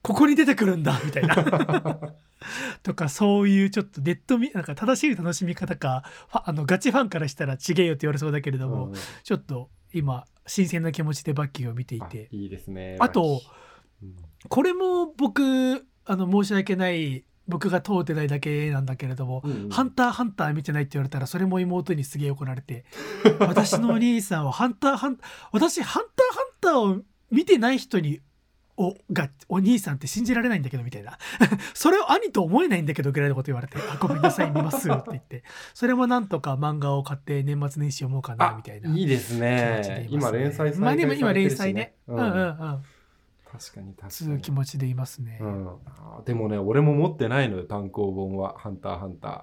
Speaker 1: ここに出てくるんだみたいな。とかそういうちょっとネットみなんか正しい楽しみ方かあのガチファンからしたらちげえよって言われそうだけれども、
Speaker 2: うん。
Speaker 1: ちょっと今新鮮な気持ちでバッキーを見てい
Speaker 2: あ
Speaker 1: て
Speaker 2: いいですね。
Speaker 1: あとこれも僕あの申し訳ない僕が通ってないだけなんだけれども、
Speaker 2: うんうん。
Speaker 1: ハンターハンター見てないって言われたらそれも妹にすげえ怒られて私のお兄さんはハンターハン私ハンターハンターを見てない人におがお兄さんって信じられないんだけどみたいな。それを兄と思えないんだけどぐらいのこと言われて「あごめんなさい見ます」って言って。それもなんとか漫画を買って年末年始読もうかな
Speaker 2: あ
Speaker 1: みたいない
Speaker 2: いです
Speaker 1: 気持ちで
Speaker 2: ね
Speaker 1: います
Speaker 2: 今連載
Speaker 1: まあでも今連載ね。うんうんうん
Speaker 2: 確かに確か
Speaker 1: つう
Speaker 2: に
Speaker 1: 気持ちでいますね、
Speaker 2: うん、あでもね俺も持ってないのよ単行本は「ハンターハンター」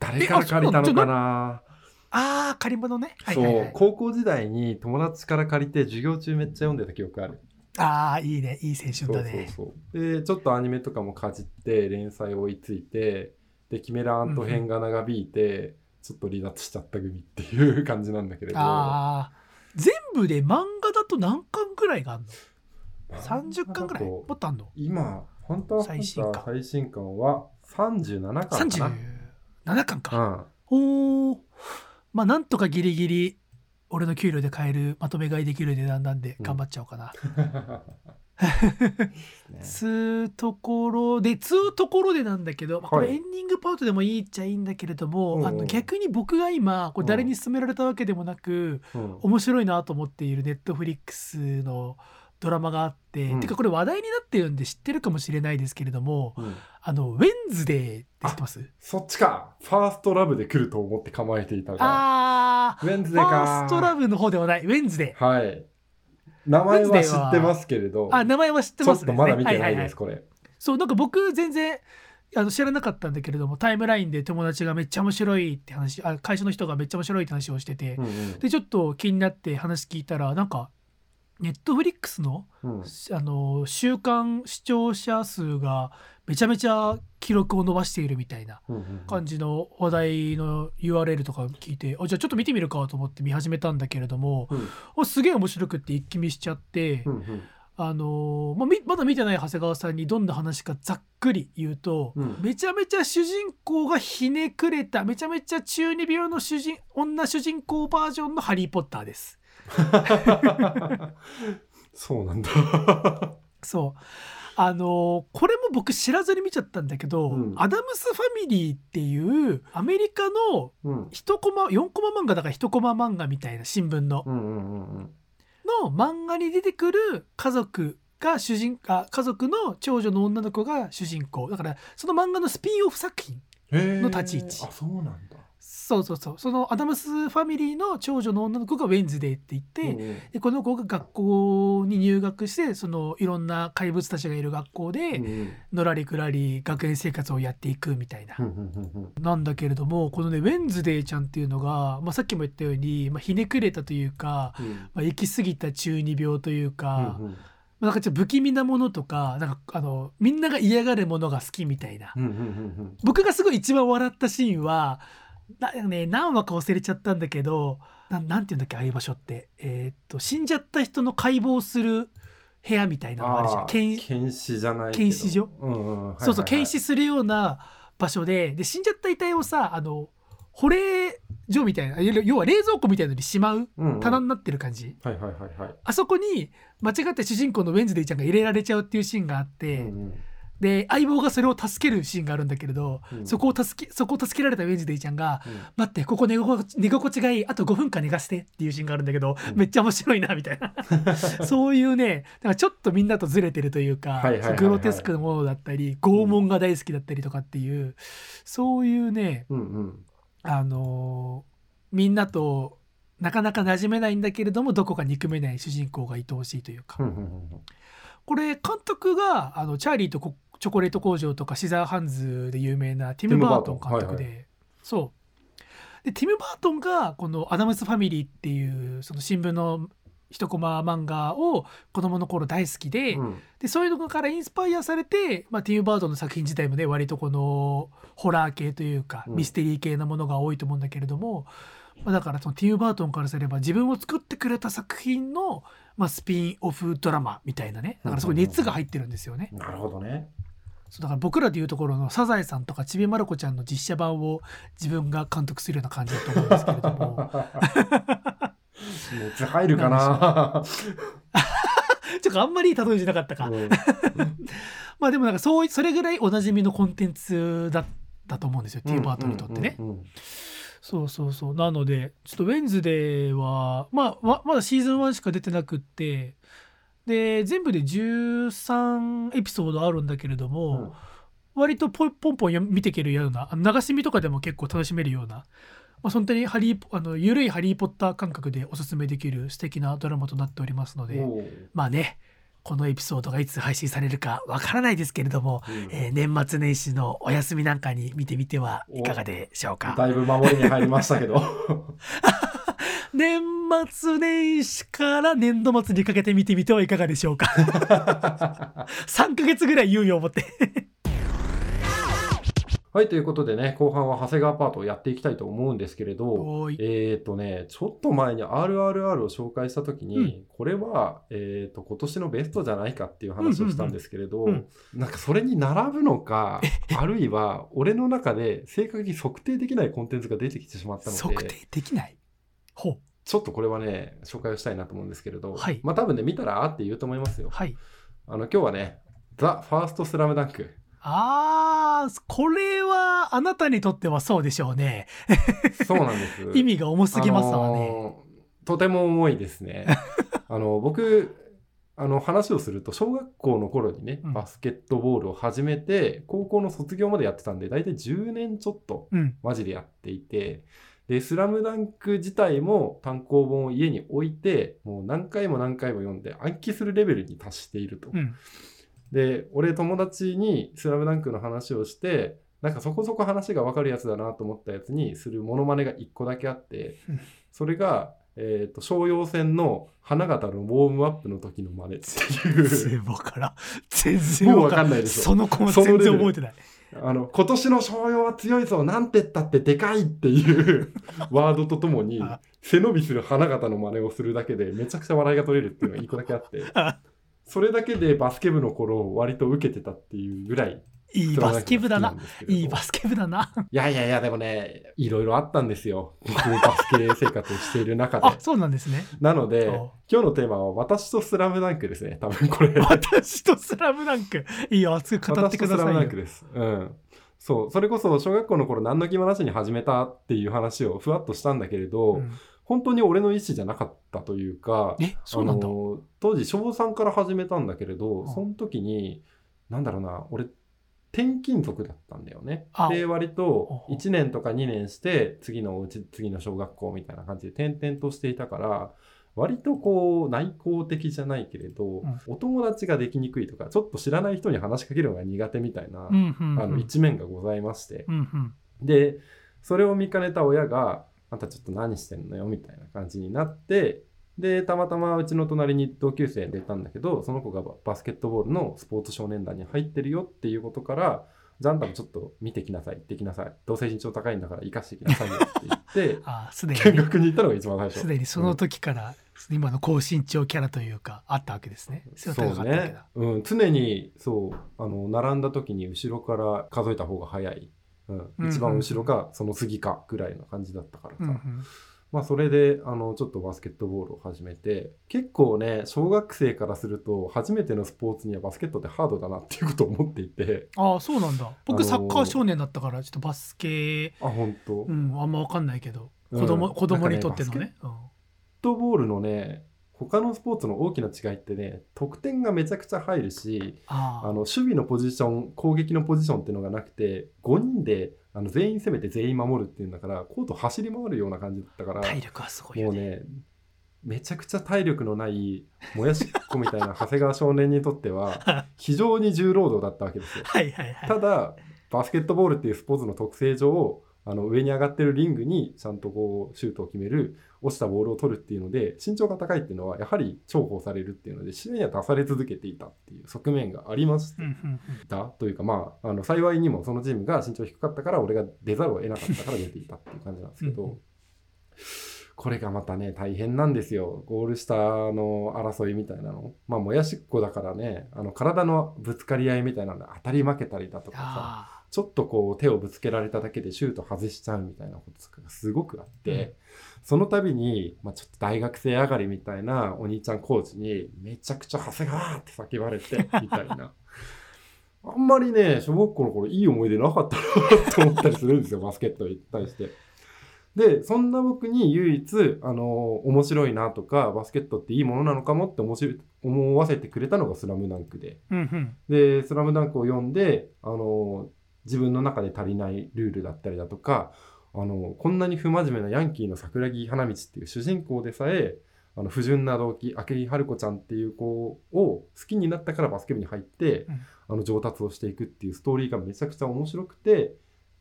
Speaker 2: 誰から借りたのかな？
Speaker 1: ああ借り物ね。はい
Speaker 2: そう、
Speaker 1: はい。はい
Speaker 2: 高校時代に友達から借りて授業中めっちゃ読んでた記憶ある。
Speaker 1: ああいいね。いい青春
Speaker 2: そうそう
Speaker 1: だね
Speaker 2: そう。でちょっとアニメとかもかじって連載追いついてでキメラアント編が長引いて、ちょっと離脱しちゃった組っていう感じなんだけれど。
Speaker 1: ああ全部で漫画だと何巻ぐらいがあるの？30巻ぐらい？もっとあんの？
Speaker 2: 今「ハンターハンタ
Speaker 1: 最新
Speaker 2: ー」
Speaker 1: 巻
Speaker 2: 最新巻は37巻かな。
Speaker 1: 37巻か、
Speaker 2: うん。
Speaker 1: おおまあなんとかギリギリ俺の給料で買えるまとめ買いできる値段なんで
Speaker 2: うん。
Speaker 1: 頑張っちゃおうかな、
Speaker 2: ね。
Speaker 1: つうところでつうところでなんだけど、まあこ
Speaker 2: はい。
Speaker 1: れエンディングパートでもいいっちゃいいんだけれども、あの逆に僕が今これ誰に勧められたわけでもなく、
Speaker 2: うん。
Speaker 1: 面白いなと思っているネットフリックスのドラマがあって、
Speaker 2: うん。
Speaker 1: てかこれ話題になってるんで知ってるかもしれないですけれども
Speaker 2: うん。
Speaker 1: あのウェンズデーって知ってます？
Speaker 2: そっちか。ファーストラブで来ると思って構えていたが。
Speaker 1: あー
Speaker 2: ウェンズ
Speaker 1: フ
Speaker 2: デーか
Speaker 1: ァーストラブの方ではない。ウェンズデー
Speaker 2: はい。名前は知ってますけれど。
Speaker 1: あ名前は知って
Speaker 2: ちょっ
Speaker 1: ます
Speaker 2: とまだ見てないですこれ。
Speaker 1: そうなんか僕全然あの知らなかったんだけれどもタイムラインで友達がめっちゃ面白いって話あ会社の人がめっちゃ面白いって話をしてて、
Speaker 2: うんうん。
Speaker 1: でちょっと気になって話聞いたらなんかネットフリックスの
Speaker 2: うん。
Speaker 1: あの週間視聴者数がめちゃめちゃ記録を伸ばしているみたいな感じの話題の URL とか聞いてあじゃあちょっと見てみるかと思って見始めたんだけれども
Speaker 2: うん。
Speaker 1: あすげえ面白くって一気見しちゃって、
Speaker 2: うんうん。
Speaker 1: あのまあみまだ見てない長谷川さんにどんな話かざっくり言うと、
Speaker 2: うん。
Speaker 1: めちゃめちゃ主人公がひねくれためちゃめちゃ中二病の主人女主人公バージョンの「ハリー・ポッター」です。
Speaker 2: そうなんだ。
Speaker 1: そう。あのこれも僕知らずに見ちゃったんだけど、
Speaker 2: うん。
Speaker 1: アダムス・ファミリーっていうアメリカの
Speaker 2: うん。
Speaker 1: 一コマ4コマ漫画だから1コマ漫画みたいな新聞の。
Speaker 2: うんうんうんうん。
Speaker 1: の漫画に出てくる家族が主人あ家族の長女の女の子が主人公。だからその漫画のスピンオフ作品
Speaker 2: へー
Speaker 1: の立ち位置。
Speaker 2: あそうなんだ
Speaker 1: そうそうそう。そのアダムスファミリーの長女の女の子がウェンズデーって言って、
Speaker 2: うんうん。
Speaker 1: でこの子が学校に入学してそのいろんな怪物たちがいる学校で、のらりくらり学園生活をやっていくみたいな、
Speaker 2: うんうんうんうん。
Speaker 1: なんだけれどもこのねウェンズデーちゃんっていうのが、まあ、さっきも言ったように、まあ、ひねくれたというか、
Speaker 2: うん。
Speaker 1: まあ、行き過ぎた中二病というか、
Speaker 2: うんうん。
Speaker 1: まあなんかちょっと不気味なものとかなんかあのみんなが嫌がるものが好きみたいな、
Speaker 2: うんうんうん。
Speaker 1: 僕がすごい一番笑ったシーンはなね何話か忘れちゃったんだけどななんていうんだっけああいう場所って。えーっと死んじゃった人の解剖する部屋みたいなのがあるじゃん。検
Speaker 2: 検視じゃないけど。
Speaker 1: 検視所。
Speaker 2: うんうんはいはいはい。
Speaker 1: そうそう検視するような場所で。で死んじゃった遺体をさあの保冷所みたいな要要は冷蔵庫みたいなのにしまう
Speaker 2: うんうん。
Speaker 1: 棚になってる感じ、
Speaker 2: はいはいはいはい。
Speaker 1: あそこに間違って主人公のウェンズデイちゃんが入れられちゃうっていうシーンがあって、
Speaker 2: うんうん
Speaker 1: で相棒がそれを助けるシーンがあるんだけれど、
Speaker 2: うん。
Speaker 1: そこを助けそこを助けられたウェンズデイちゃんが
Speaker 2: うん「
Speaker 1: 待ってここ寝心地寝心地がいい。あと5分間寝かして」っていうシーンがあるんだけど、
Speaker 2: うん。
Speaker 1: めっちゃ面白いなみたいな。そういうねだからちょっとみんなとずれてるというか、グロテスクなものだったり拷問が大好きだったりとかっていうそういうね
Speaker 2: うんうん。
Speaker 1: あのーみんなとなかなか馴染めないんだけれどもどこか憎めない主人公が愛おしいというか、これ監督があのチャーリーとコチョコレート工場とかシザーハンズで有名なティム・バートン監督で、
Speaker 2: テ
Speaker 1: そう。でティム・バートンがこの「アダムス・ファミリー」っていうその新聞の一コマ漫画を子供の頃大好きで,、
Speaker 2: うん。
Speaker 1: でそういうのからインスパイアされて、まあ、ティム・バートンの作品自体もね割とこのホラー系というか
Speaker 2: うん。
Speaker 1: ミステリー系なものが多いと思うんだけれども、まあ、だからそのティム・バートンからすれば自分を作ってくれた作品の、まあ、スピンオフドラマみたいなね。だからすごい熱が入ってるんですよね。
Speaker 2: なるほどね
Speaker 1: そうだから僕らでいうところの「サザエさん」とか「ちびまる子ちゃん」の実写版を自分が監督するような感じだと思うんですけれども。
Speaker 2: 熱入るかな？
Speaker 1: ちょっとあんまりいい例えじゃなかったか、
Speaker 2: うん。
Speaker 1: まあでもなんかそういそれぐらいおなじみのコンテンツだったと思うんですよ、ティーバートンにとってね。
Speaker 2: うんうんうん
Speaker 1: そうそうそう。なのでちょっとウェンズデーは、まあ、ままだシーズン1しか出てなくってで全部で13エピソードあるんだけれども、割とポンポンポン見ていけるような流し見とかでも結構楽しめるような、まあ、本当にハリーポあの緩いハリー・ポッター感覚でおすすめできる素敵なドラマとなっておりますので、まあねこのエピソードがいつ配信されるかわからないですけれども、
Speaker 2: うん。
Speaker 1: えー年末年始のお休みなんかに見てみてはいかがでしょうか。
Speaker 2: だいぶ守りに入りましたけど
Speaker 1: 年末年始から年度末にかけて見てみてはいかがでしょうか。3ヶ月ぐらい猶予を持って。
Speaker 2: はいということでね後半は長谷川パートをやっていきたいと思うんですけれどえっ、とねちょっと前に RRR を紹介した時に、
Speaker 1: うん。
Speaker 2: これは、えー、と今年のベストじゃないかっていう話をしたんですけれど、
Speaker 1: うん。うん
Speaker 2: なんかそれに並ぶのかあるいは俺の中で正確に測定できないコンテンツが出てきてしまったの
Speaker 1: 測
Speaker 2: で
Speaker 1: 定できない？
Speaker 2: ちょっとこれはね紹介をしたいなと思うんですけれど、
Speaker 1: はい。
Speaker 2: まあ多分ね見たらあって言うと思いますよ。
Speaker 1: はい。
Speaker 2: あの今日はね「ザ・ファーストスラムダンク
Speaker 1: あーこれはあなたにとってはそうでしょうね。
Speaker 2: そうなんです。
Speaker 1: 意味が重すぎますわね、
Speaker 2: あのーとても重いですね。あの僕あの話をすると小学校の頃にね、
Speaker 1: うん。
Speaker 2: バスケットボールを始めて高校の卒業までやってたんで大体10年ちょっと
Speaker 1: うん。
Speaker 2: マジでやっていてで「スラムダンク自体も単行本を家に置いてもう何回も何回も読んで暗記するレベルに達していると。
Speaker 1: うん。
Speaker 2: で俺友達に「スラムダンクの話をしてなんかそこそこ話が分かるやつだなと思ったやつにするモノマネが1個だけあって
Speaker 1: うん。
Speaker 2: それが、えー、と商用戦の花形のウォームアップの時の真似っていう。
Speaker 1: 全然わからん。全然
Speaker 2: もう
Speaker 1: わかん
Speaker 2: ないでしょ。
Speaker 1: その子も全然覚えてない
Speaker 2: あの今年の商用は強いぞなんてったってでかいっていう ワードとともに
Speaker 1: あ。
Speaker 2: 背伸びする花形の真似をするだけでめちゃくちゃ笑いが取れるっていうのが1個だけあって
Speaker 1: あ。
Speaker 2: それだけでバスケ部の頃割と受けてたっていうぐらい
Speaker 1: いいバスケ部だないいバスケ部だない
Speaker 2: やいやいや、でもね、いろいろあったんですよ。僕バスケ生活をしている中で
Speaker 1: あ。そうなんですね
Speaker 2: なので
Speaker 1: お、
Speaker 2: 今日のテーマは私とスラムダンクですね。多分これ。
Speaker 1: 私とスラムダンクいいよ熱く語ってくだ
Speaker 2: 私とスラム
Speaker 1: さいよ
Speaker 2: ダンクです。うん。そう、それこそ小学校の頃何の気もなしに始めたっていう話をふわっとしたんだけれど、
Speaker 1: うん
Speaker 2: 本当に俺の意思じゃなかったというか、あの当時小3から始めたんだけれど、
Speaker 1: ん
Speaker 2: その時に、なんだろうな、俺、転勤族だったんだよね。
Speaker 1: あ。
Speaker 2: で割と
Speaker 1: ほう
Speaker 2: 1年とか2年して次のお家次の小学校みたいな感じで転々としていたから割とこう内向的じゃないけれど、
Speaker 1: ん。
Speaker 2: お友達ができにくいとかちょっと知らない人に話しかけるのが苦手みたいな、
Speaker 1: うんうんうん。
Speaker 2: あの一面がございまして、
Speaker 1: うんうん。
Speaker 2: でそれを見かねた親が「あんたちょっと何してんのよ」みたいな感じになってでたまたまうちの隣に同級生出たんだけどその子がババスケットボールのスポーツ少年団に入ってるよっていうことから「じゃああんたもちょっと見てきなさい行ってきなさいどうせ身長高いんだから生かしてきなさいよ」って言って
Speaker 1: ああすでに
Speaker 2: 見学に行ったのが一番最初。
Speaker 1: すでにその時から今の高身長キャラというかあったわけですね。背
Speaker 2: そうね。
Speaker 1: だ。、
Speaker 2: うん、常にそうあの並んだ時に後ろから数えた方が早い、うん。
Speaker 1: うん
Speaker 2: 一番後ろかその次かぐらいの感じだったからさ、
Speaker 1: うんうん
Speaker 2: まあそれであのちょっとバスケットボールを始めて結構ね小学生からすると初めてのスポーツにはバスケットってハードだなっていうことを思っていて
Speaker 1: ああそうなんだ。僕
Speaker 2: ー
Speaker 1: サッカー少年だったからちょっとバスケ
Speaker 2: あ本当、
Speaker 1: うんあんまわかんないけど
Speaker 2: うん
Speaker 1: 子供、子供にとっての
Speaker 2: なんか
Speaker 1: ね。うん
Speaker 2: トボールのね他のスポーツの大きな違いってね得点がめちゃくちゃ入るし
Speaker 1: あ
Speaker 2: の守備のポジション攻撃のポジションっていうのがなくて5人であの全員攻めて全員守るっていうんだからコート走り回るような感じだったから
Speaker 1: 体力はすごいよね。
Speaker 2: もうねめちゃくちゃ体力のないもやしっこみたいな長谷川少年にとっては 非常に重労働だったわけですよ。
Speaker 1: はいはいはい。
Speaker 2: ただバスケットボールっていうスポーツの特性上あの上に上がってるリングにちゃんとこうシュートを決める落ちたボールを取るっていうので身長が高いっていうのはやはり重宝されるっていうので試合には出され続けていたっていう側面がありました。というかまああの幸いにもそのチームが身長低かったから俺が出ざるを得なかったから出ていたっていう感じなんですけど。これがまたね大変なんですよ。ゴール下の争いみたいなの。まあもやしっこだからねあの体のぶつかり合いみたいなので当たり負けたりだとかさ
Speaker 1: あ
Speaker 2: ちょっとこう手をぶつけられただけでシュート外しちゃうみたいなこととかがすごくあって、
Speaker 1: うん
Speaker 2: その度に、まあ、ちょっと大学生上がりみたいなお兄ちゃんコーチにめちゃくちゃ長谷川って叫ばれてみたいな。あんまりね、小学校の頃いい思い出なかったなと思ったりするんですよ、バスケットに対して。で、そんな僕に唯一、あの、面白いなとか、バスケットっていいものなのかもって面白い思わせてくれたのがスラムダンクで。
Speaker 1: あ。うんうん。
Speaker 2: で、スラムダンクを読んで、あの、自分の中で足りないルールだったりだとか、あの、こんなに不真面目なヤンキーの桜木花道っていう主人公でさえ、あの不純な動機、明井春子ちゃんっていう子を好きになったからバスケ部に入って、
Speaker 1: うん
Speaker 2: あの上達をしていくっていうストーリーがめちゃくちゃ面白くて、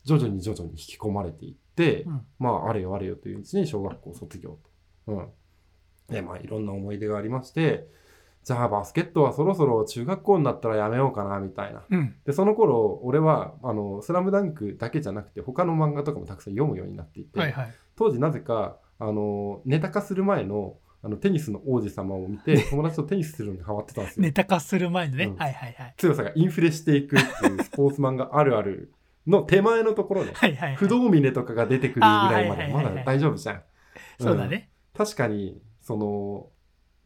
Speaker 2: 徐々に徐々に引き込まれていって、
Speaker 1: うん
Speaker 2: まあ、あれよあれよといううちに小学校卒業と。うん。で、まあ、いろんな思い出がありまして、じゃあバスケットはそろそろ中学校になったらやめようかなみたいな。
Speaker 1: うん。
Speaker 2: で、その頃、俺は、あの、スラムダンクだけじゃなくて、他の漫画とかもたくさん読むようになっていて、
Speaker 1: はいはい。
Speaker 2: 当時なぜか、あの、ネタ化する前の、あの、テニスの王子様を見て、友達とテニスするのにハマってたんですよ。
Speaker 1: ネタ化する前のね。
Speaker 2: うん
Speaker 1: はいはいはい。
Speaker 2: 強さがインフレしていくっていうスポーツ漫画あるあるの手前のところね。
Speaker 1: はいはいはい。
Speaker 2: 不動峰とかが出てくるぐらいまでまだ大丈夫じゃん。
Speaker 1: そうだね。
Speaker 2: 確かにその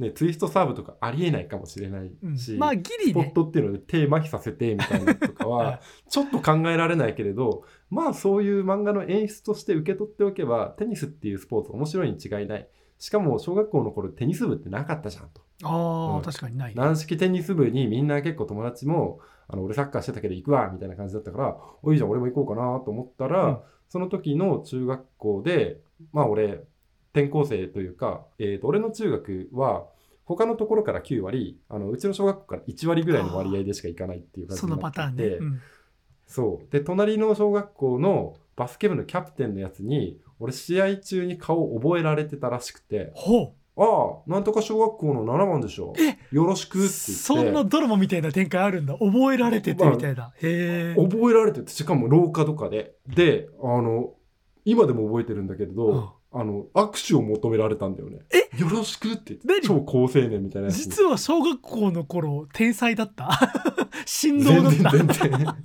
Speaker 2: ねツイストサーブとかありえないかもしれない
Speaker 1: うん。
Speaker 2: し、
Speaker 1: まあギリ
Speaker 2: スポッ
Speaker 1: ね。
Speaker 2: トっていうので手麻痺させてみたいなのとかは ちょっと考えられないけれどまあそういう漫画の演出として受け取っておけばテニスっていうスポーツ面白いに違いない。しかも小学校の頃テニス部ってなかったじゃんと。
Speaker 1: ああ、
Speaker 2: うん。
Speaker 1: 確かにない。
Speaker 2: 軟式テニス部にみんな結構友達もあの俺サッカーしてたけど行くわみたいな感じだったからおいいじゃん俺も行こうかなと思ったら、
Speaker 1: うん。
Speaker 2: その時の中学校でまあ俺転校生というか、えー、と俺の中学は他のところから9割あのうちの小学校から1割ぐらいの割合でしか行かないっていう感じ
Speaker 1: そ
Speaker 2: に
Speaker 1: のパターンね。
Speaker 2: なっていて、
Speaker 1: うん。
Speaker 2: そう。で隣の小学校のバスケ部のキャプテンのやつに俺試合中に顔を覚えられてたらしくて。
Speaker 1: ほ「
Speaker 2: ああなんとか小学校の7番でしょよろしく」って
Speaker 1: そんなドラマみたいな展開あるんだ。覚えられててみたいな。へえ。
Speaker 2: 覚えられててしかも廊下とかで。であの今でも覚えてるんだけれど、
Speaker 1: うん
Speaker 2: あの握手を求められたんだよね。
Speaker 1: え？
Speaker 2: よろしくって。超高青年みたいなやつ。に
Speaker 1: 実は小学校の頃天才だった？振動
Speaker 2: 全
Speaker 1: だった？
Speaker 2: 然全然。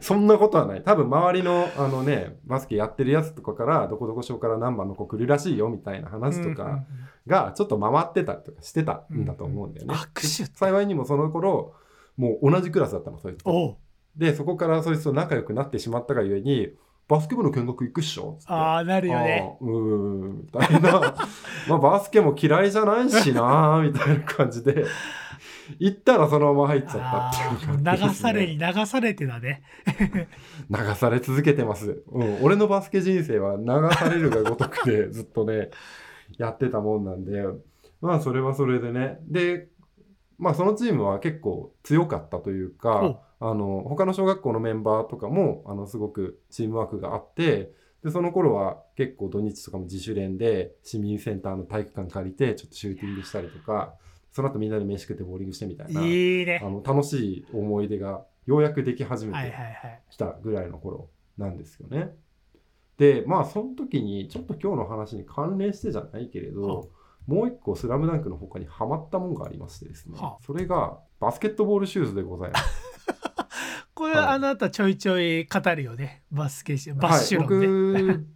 Speaker 2: そんなことはない。多分周りのあのねバスケやってるやつとかからどこどこ小から何番の子来るらしいよみたいな話とかがちょっと回ってたりとかしてたんだと思うんだよね、
Speaker 1: 握手って。
Speaker 2: 幸いにもその頃もう同じクラスだったのそいつと。で、そこからそいつと仲良くなってしまったがゆえに、バスケ部の見学行くっしょ？
Speaker 1: ああなるよね
Speaker 2: うーん、みたいな。まあ、バスケも嫌いじゃないしなーみたいな感じで。行ったらそのまま入っちゃったっていう感じですね
Speaker 1: 流されに流されてだね。
Speaker 2: 流され続けてます。うん、俺のバスケ人生は流されるがごとくでずっとね、やってたもんなんで、まあそれはそれでね。で、まあそのチームは結構強かったというか、あの、他の小学校のメンバーとかも、あの、すごくチームワークがあって、で、その頃は結構土日とかも自主練で市民センターの体育館借りて、ちょっとシューティングしたりとか、その後みんなで飯食ってボーリングしてみたいな、
Speaker 1: いいね
Speaker 2: あ。の、楽しい思い出がようやくでき始めて、
Speaker 1: はいはいはい。
Speaker 2: 来たぐらいの頃なんですよね。で、まあその時にちょっと今日の話に関連してじゃないけれど、
Speaker 1: は
Speaker 2: もう一個スラムダンクの他にハマったもんがありましてですね、
Speaker 1: はあ
Speaker 2: それがバスケットボールシューズでございます。
Speaker 1: これ、
Speaker 2: はい
Speaker 1: あなたちょいちょい語るよね。バスケシバッシュ論ね。
Speaker 2: はい、僕、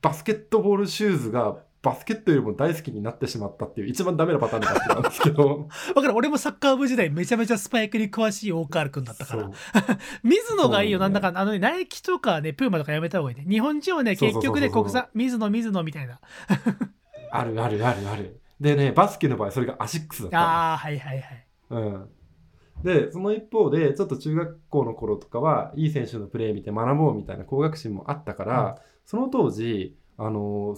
Speaker 2: バスケットボールシューズがバスケットよりも大好きになってしまったっていう一番ダメなパターンのバスケなんですけど、
Speaker 1: わかる。俺もサッカー部時代めちゃめちゃスパイクに詳しい大川君だったから。水野がいいよ、
Speaker 2: なんだ
Speaker 1: か、あのね、ナイキとかね、プーマとかやめた方がいいね。日本人はね、結局ね、国産、水野、水野みたいな。
Speaker 2: あるあるあるある。でね、バスケの場合それがアシックスだったの。
Speaker 1: ああ、はいはいはい。
Speaker 2: うん、でその一方でちょっと中学校の頃とかはいい選手のプレー見て学ぼうみたいな高学心もあったから、その当時あの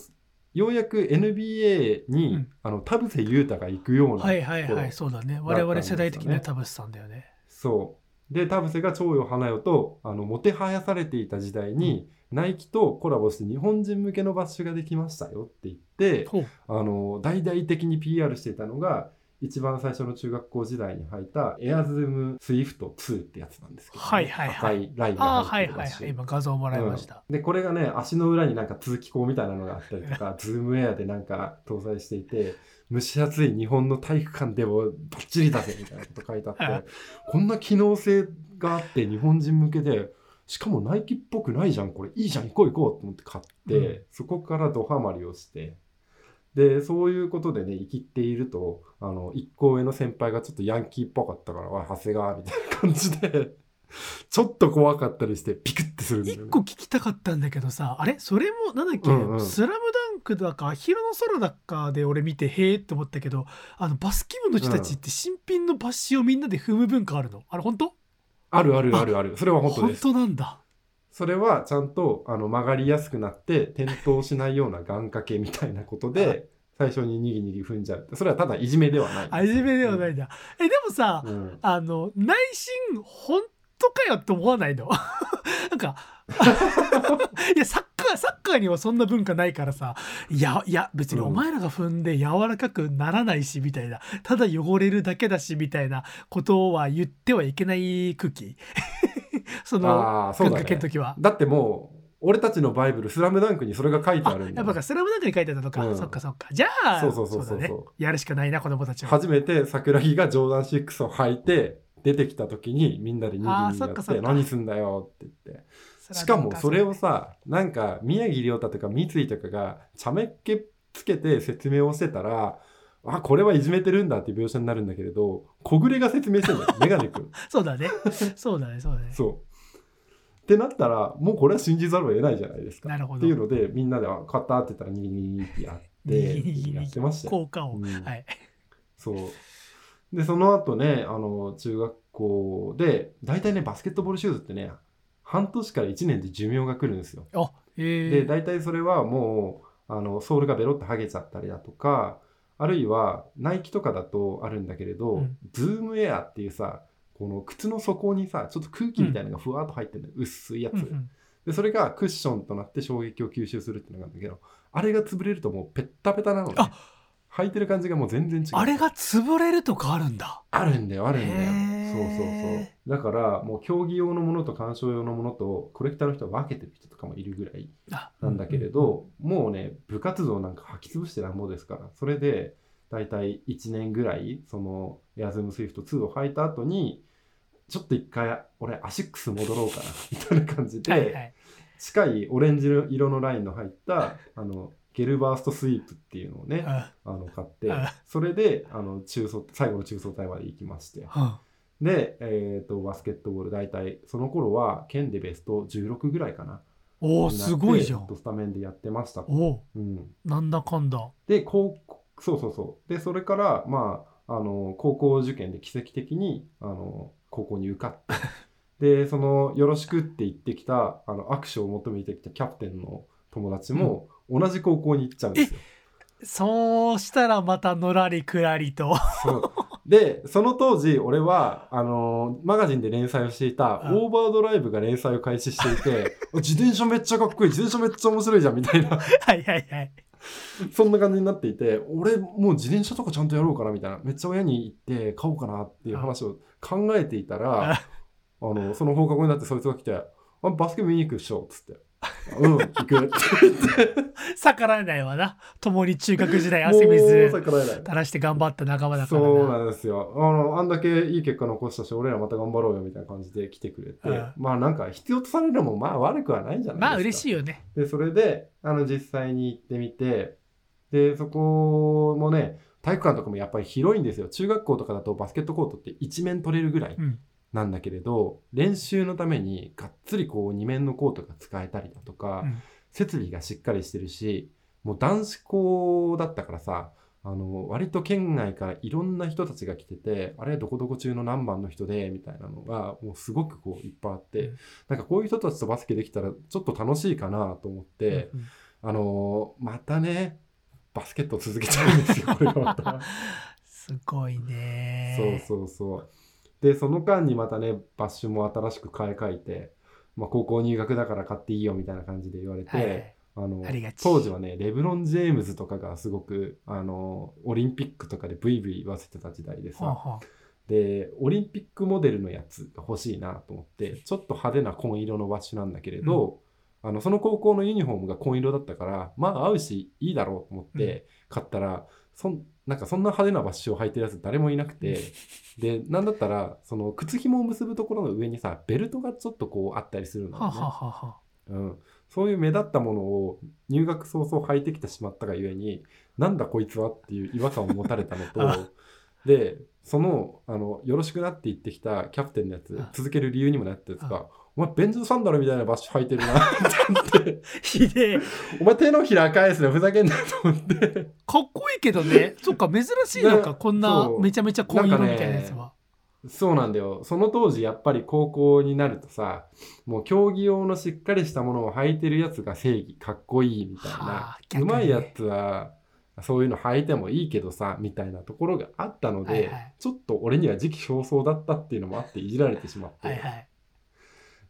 Speaker 2: ようやく NBA に、
Speaker 1: うん
Speaker 2: あの田臥勇太が行くような、
Speaker 1: はいはいはい、
Speaker 2: 頃
Speaker 1: そうだね。我々世代的には田臥さんだよね。
Speaker 2: そうで田臥が蝶よ花よとあのもてはやされていた時代に、ナイキとコラボして日本人向けのバッシュができましたよって言って
Speaker 1: ほう。
Speaker 2: あの大々的に PR していたのが一番最初の中学校時代に履いた Air Zoom Swift 2ってやつなんですけど、
Speaker 1: はいはいはい
Speaker 2: 赤いラインが
Speaker 1: はいはいはい。
Speaker 2: 入ってる
Speaker 1: 今画像もらいました。
Speaker 2: うんでこれがね足の裏になんか通気口みたいなのがあったりとか Zoom Air でなんか搭載していて蒸し暑い日本の体育館でもバッチリだぜみたいなこと書いてあ
Speaker 1: はい。
Speaker 2: ってこんな機能性があって日本人向けでしかもナイキっぽくないじゃんこれ。いいじゃん行こう行こうと思って買って、
Speaker 1: うん。
Speaker 2: そこからドハマりをして。でそういうことでね生きっているとあの一個上の先輩がちょっとヤンキーっぽかったから「おい長谷川」みたいな感じで ちょっと怖かったりしてピクってするんだよね。
Speaker 1: 一個聞きたかったんだけどさ、あれ？それも、なんだっけ、
Speaker 2: うんうん
Speaker 1: スラムダンクだか、アヒルの空だかで俺見て、へえって思ったけど、あの、バスケ部の人たちって新品のバッシュをみんなで踏む文化あるの？あれ本当？
Speaker 2: あるあるあるある。それは本当です。
Speaker 1: 本当なんだ。
Speaker 2: それはちゃんとあの曲がりやすくなって転倒しないような願掛けみたいなことで最初ににぎにぎ踏んじゃう。それはただいじめではない。
Speaker 1: あじめではないんだ。え、でもさ、
Speaker 2: うん。
Speaker 1: あの、内心、本当かよって思わないの？なんか、いや、サッカー、サッカーにはそんな文化ないからさ、いや、いや、別にお前らが踏んで柔らかくならないし、みたいな、ただ汚れるだけだし、みたいなことは言ってはいけない空気 その、
Speaker 2: ああ、そう
Speaker 1: 願
Speaker 2: だね。
Speaker 1: 掛けの時は。
Speaker 2: だってもう俺たちのバイブル「スラムダンクにそれが書いてあ
Speaker 1: あ
Speaker 2: るんだよ
Speaker 1: やっぱスラムダンクに書いてあったのか、
Speaker 2: うん
Speaker 1: そっかそっか。じゃあ、
Speaker 2: そうそうそうそう
Speaker 1: だね。やるしかないな、子供たちは。
Speaker 2: 初めて桜木がジョーダン6を履いて出てきた時にみんなでにぎにって何すんだよって言ってしかもそれをさなんか宮城亮太とか三井とかが茶目っ気つけて説明をしてたらあこれはいじめてるんだっていう描写になるんだけれど小暮が説明してんだよメガネ君
Speaker 1: そうだね。そうだね、そうだね。
Speaker 2: そうってなったらもうこれは信じざるを得ないじゃないですか
Speaker 1: なるほど。
Speaker 2: っていうのでみんなで「買った」って言ったらにぎにぎってやってやってましたよ
Speaker 1: 効果を。
Speaker 2: うん
Speaker 1: はい。
Speaker 2: そう。で、その後ね、あの、中学校で、大体ね、バスケットボールシューズってね、半年から1年で寿命が来るんですよ。
Speaker 1: あ、え。
Speaker 2: で、
Speaker 1: ー、
Speaker 2: 大体それはもう、あの、ソールがベロッと剥げちゃったりだとか、あるいは、ナイキとかだとあるんだけれど、
Speaker 1: うん。
Speaker 2: ズームエアっていうさ、この靴の底にさ、ちょっと空気みたいなのがふわっと入ってるの、薄いやつ、
Speaker 1: うんうん。
Speaker 2: で、それがクッションとなって衝撃を吸収するっていうのがあるんだけど、あれが潰れるともうペッタペタなのね。
Speaker 1: あ。
Speaker 2: 履いてる感じがもう全然違う。
Speaker 1: あれが潰れるとかあるんだ。
Speaker 2: あるんだよ、あるんだよ。そうそうそう。だから、もう競技用のものと鑑賞用のものと、コレクターの人は分けてる人とかもいるぐらい
Speaker 1: あ
Speaker 2: なんだけれど、もうね、部活動なんか履き潰してなんぼですから、それで、だいたい1年ぐらい、その、 Air Zoom Swift 2を履いた後に、ちょっと一回、俺、アシックス戻ろうかな、みたいな感じで、
Speaker 1: はいはい。
Speaker 2: 近いオレンジ色のラインの入った、あの、 GELBURST SWEEP っていうのをね、
Speaker 1: あ
Speaker 2: あの買って
Speaker 1: あ。
Speaker 2: それであの中総最後の中総体まで行きまして。
Speaker 1: は
Speaker 2: で、えー、とバスケットボール大体その頃は県でベスト16ぐらいかな。
Speaker 1: おお、すごいじゃん。
Speaker 2: スタメンでやってましたと、
Speaker 1: おお、
Speaker 2: うん、
Speaker 1: なんだかんだ。
Speaker 2: で高校そうそうそう。でそれからまああの高校受験で奇跡的にあの高校に受かって。でそのよろしくって言ってきたあの握手を求めてきたキャプテンの友達も同じ高校に行っちゃうんですよ。
Speaker 1: そうしたらまたのらりくらりと。
Speaker 2: でその当時俺はあのマガジンで連載をしていた「
Speaker 1: うん
Speaker 2: オーバードライブ」が連載を開始していて 自転車めっちゃかっこいい自転車めっちゃ面白いじゃんみたいな
Speaker 1: はいはいはい。
Speaker 2: そんな感じになっていて俺もう自転車とかちゃんとやろうかなみたいなめっちゃ親に行って買おうかなっていう話を考えていたら、あのその放課後になってそいつが来て「あバスケ見に行くっしょ」っつって「うん行く」
Speaker 1: 逆らえないわな。共に中学時代
Speaker 2: も
Speaker 1: 汗水垂らして頑張った仲間だからな。
Speaker 2: そうなんですよあのあんだけいい結果残したし俺らまた頑張ろうよみたいな感じで来てくれて、
Speaker 1: うん
Speaker 2: まあなんか必要とされるのもまあ悪くはないんじゃないですか
Speaker 1: まあ嬉しいよね。
Speaker 2: でそれであの実際に行ってみてでそこもね体育館とかもやっぱり広いんですよ中学校とかだとバスケットコートって一面取れるぐらい
Speaker 1: うん。
Speaker 2: なんだけれど、練習のためにがっつりこう二面のコートが使えたりだとか、
Speaker 1: うん
Speaker 2: 設備がしっかりしてるしもう男子校だったからさあの割と県外からいろんな人たちが来ててあれどこどこ中の何番の人でみたいなのがもうすごくこういっぱいあって、
Speaker 1: うん
Speaker 2: なんかこういう人たちとバスケできたらちょっと楽しいかなと思って、
Speaker 1: うん
Speaker 2: あのまたねバスケットを続けちゃうんですよこれがまた。
Speaker 1: すごいね。
Speaker 2: そうそうそう。で、その間にまたね、バッシュも新しく買い替えて、まあ、高校入学だから買っていいよみたいな感じで言われて、
Speaker 1: はいはい。
Speaker 2: あの当時はね、レブロン・ジェームズとかがすごくあのオリンピックとかでブイブイ言わせてた時代でさ、で、オリンピックモデルのやつが欲しいなと思って、ちょっと派手な紺色のバッシュなんだけれど、あのその高校のユニフォームが紺色だったから、まあ合うしいいだろうと思って買ったら、そんなんかそんな派手なバッシュを履いてるやつ誰もいなくて、で、なんだったら、その靴紐を結ぶところの上にさ、ベルトがちょっとこうあったりするのね。
Speaker 1: はあはあはあ
Speaker 2: うん、そういう目立ったものを入学早々履いてきてしまったがゆえになんだこいつはっていう違和感を持たれたの
Speaker 1: あ。
Speaker 2: とでそのあのよろしくなって言ってきたキャプテンのやつ
Speaker 1: あ。
Speaker 2: 続ける理由にもなったやつが「お前ベンズサンダルみたいなバッシュ履いてるな」って言って
Speaker 1: ひでえ。
Speaker 2: 「お前手のひら返すのふざけんな」と思って。
Speaker 1: かっこいいけどね。そっか、珍しいのか、
Speaker 2: ね
Speaker 1: こんなめちゃめちゃ紺色みたいなやつは。
Speaker 2: そうなんだよ。その当時やっぱり高校になるとさもう競技用のしっかりしたものを履いてるやつが正義かっこいいみたい
Speaker 1: は
Speaker 2: な
Speaker 1: あ逆にね。
Speaker 2: うまいやつはそういうの履いてもいいけどさみたいなところがあったので、
Speaker 1: はいはい。
Speaker 2: ちょっと俺には時期尚早だったっていうのもあっていじられてしまって、
Speaker 1: はいはい。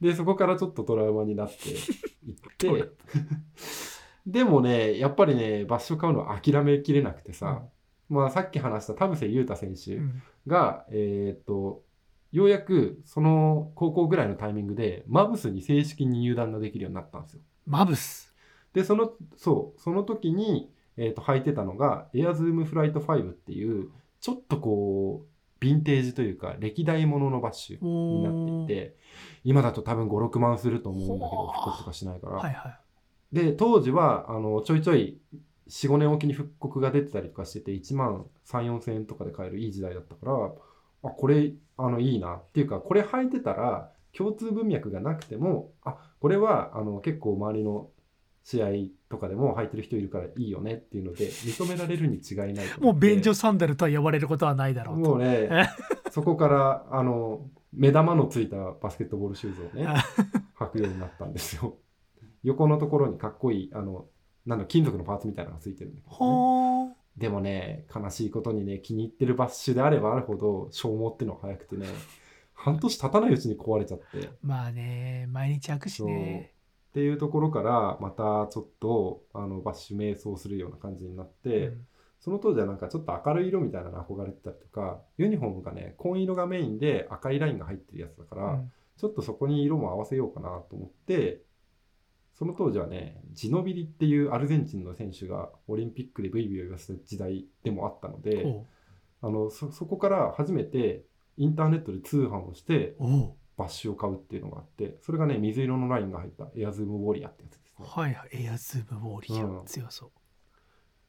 Speaker 2: でそこからちょっとトラウマになっていっ て。でもねやっぱりねバッシュ買うのは諦めきれなくてさ、まあ、さっき話した田臥勇太選手、
Speaker 1: うん。
Speaker 2: が、えーっと、ようやくその高校ぐらいのタイミングで、マブスに正式に入団ができるようになったんですよ。
Speaker 1: マブス。
Speaker 2: で、その、そう、その時に、えーっと、履いてたのが、エアズームフライト5っていう、ちょっとこう、ヴィンテージというか、歴代もののバッシュになっていて、今だと多分5、6万すると思うんだけど、復刻とかしないから。
Speaker 1: はいはい。
Speaker 2: で、当時は、あの、ちょいちょい、4、5年おきに復刻が出てたりとかしてて、1万3、4千円とかで買えるいい時代だったから、あ、これ、あの、いいな。っていうか、これ履いてたら、共通文脈がなくても、あ、これは、あの、結構周りの試合とかでも履いてる人いるからいいよねっていうので、認められるに違いないと
Speaker 1: もう便所サンダルとは呼ばれることはないだろうと。
Speaker 2: もうね
Speaker 1: え、
Speaker 2: そこから、あの、目玉のついたバスケットボールシューズをね、履くようになったんですよ。横のところにかっこいい、あの、なんだ、金属のパーツみたいなのがついてるんだけど、ね。でもね、悲しいことにね、気に入ってるバッシュであればあるほど消耗っていうのが早くてね、半年経たないうちに壊れちゃって。っ
Speaker 1: まあね、毎日開くしね。
Speaker 2: ていうところから、またちょっと、あの、バッシュ迷走するような感じになって、
Speaker 1: うん。
Speaker 2: その当時はなんかちょっと明るい色みたいなの憧れてたりとか、ユニフォームがね、紺色がメインで赤いラインが入ってるやつだから、
Speaker 1: うん。
Speaker 2: ちょっとそこに色も合わせようかなと思って、その当時はね、ジノビリっていうアルゼンチンの選手がオリンピックでブイブイを言わせた時代でもあったので、
Speaker 1: ほ
Speaker 2: あのそそこから初めてインターネットで通販をしてバッシュを買うっていうのがあって、それがね、水色のラインが入ったエアズームウォリアってやつですね。
Speaker 1: はいはい。エアズームウォーリア
Speaker 2: うん
Speaker 1: ー。強そう。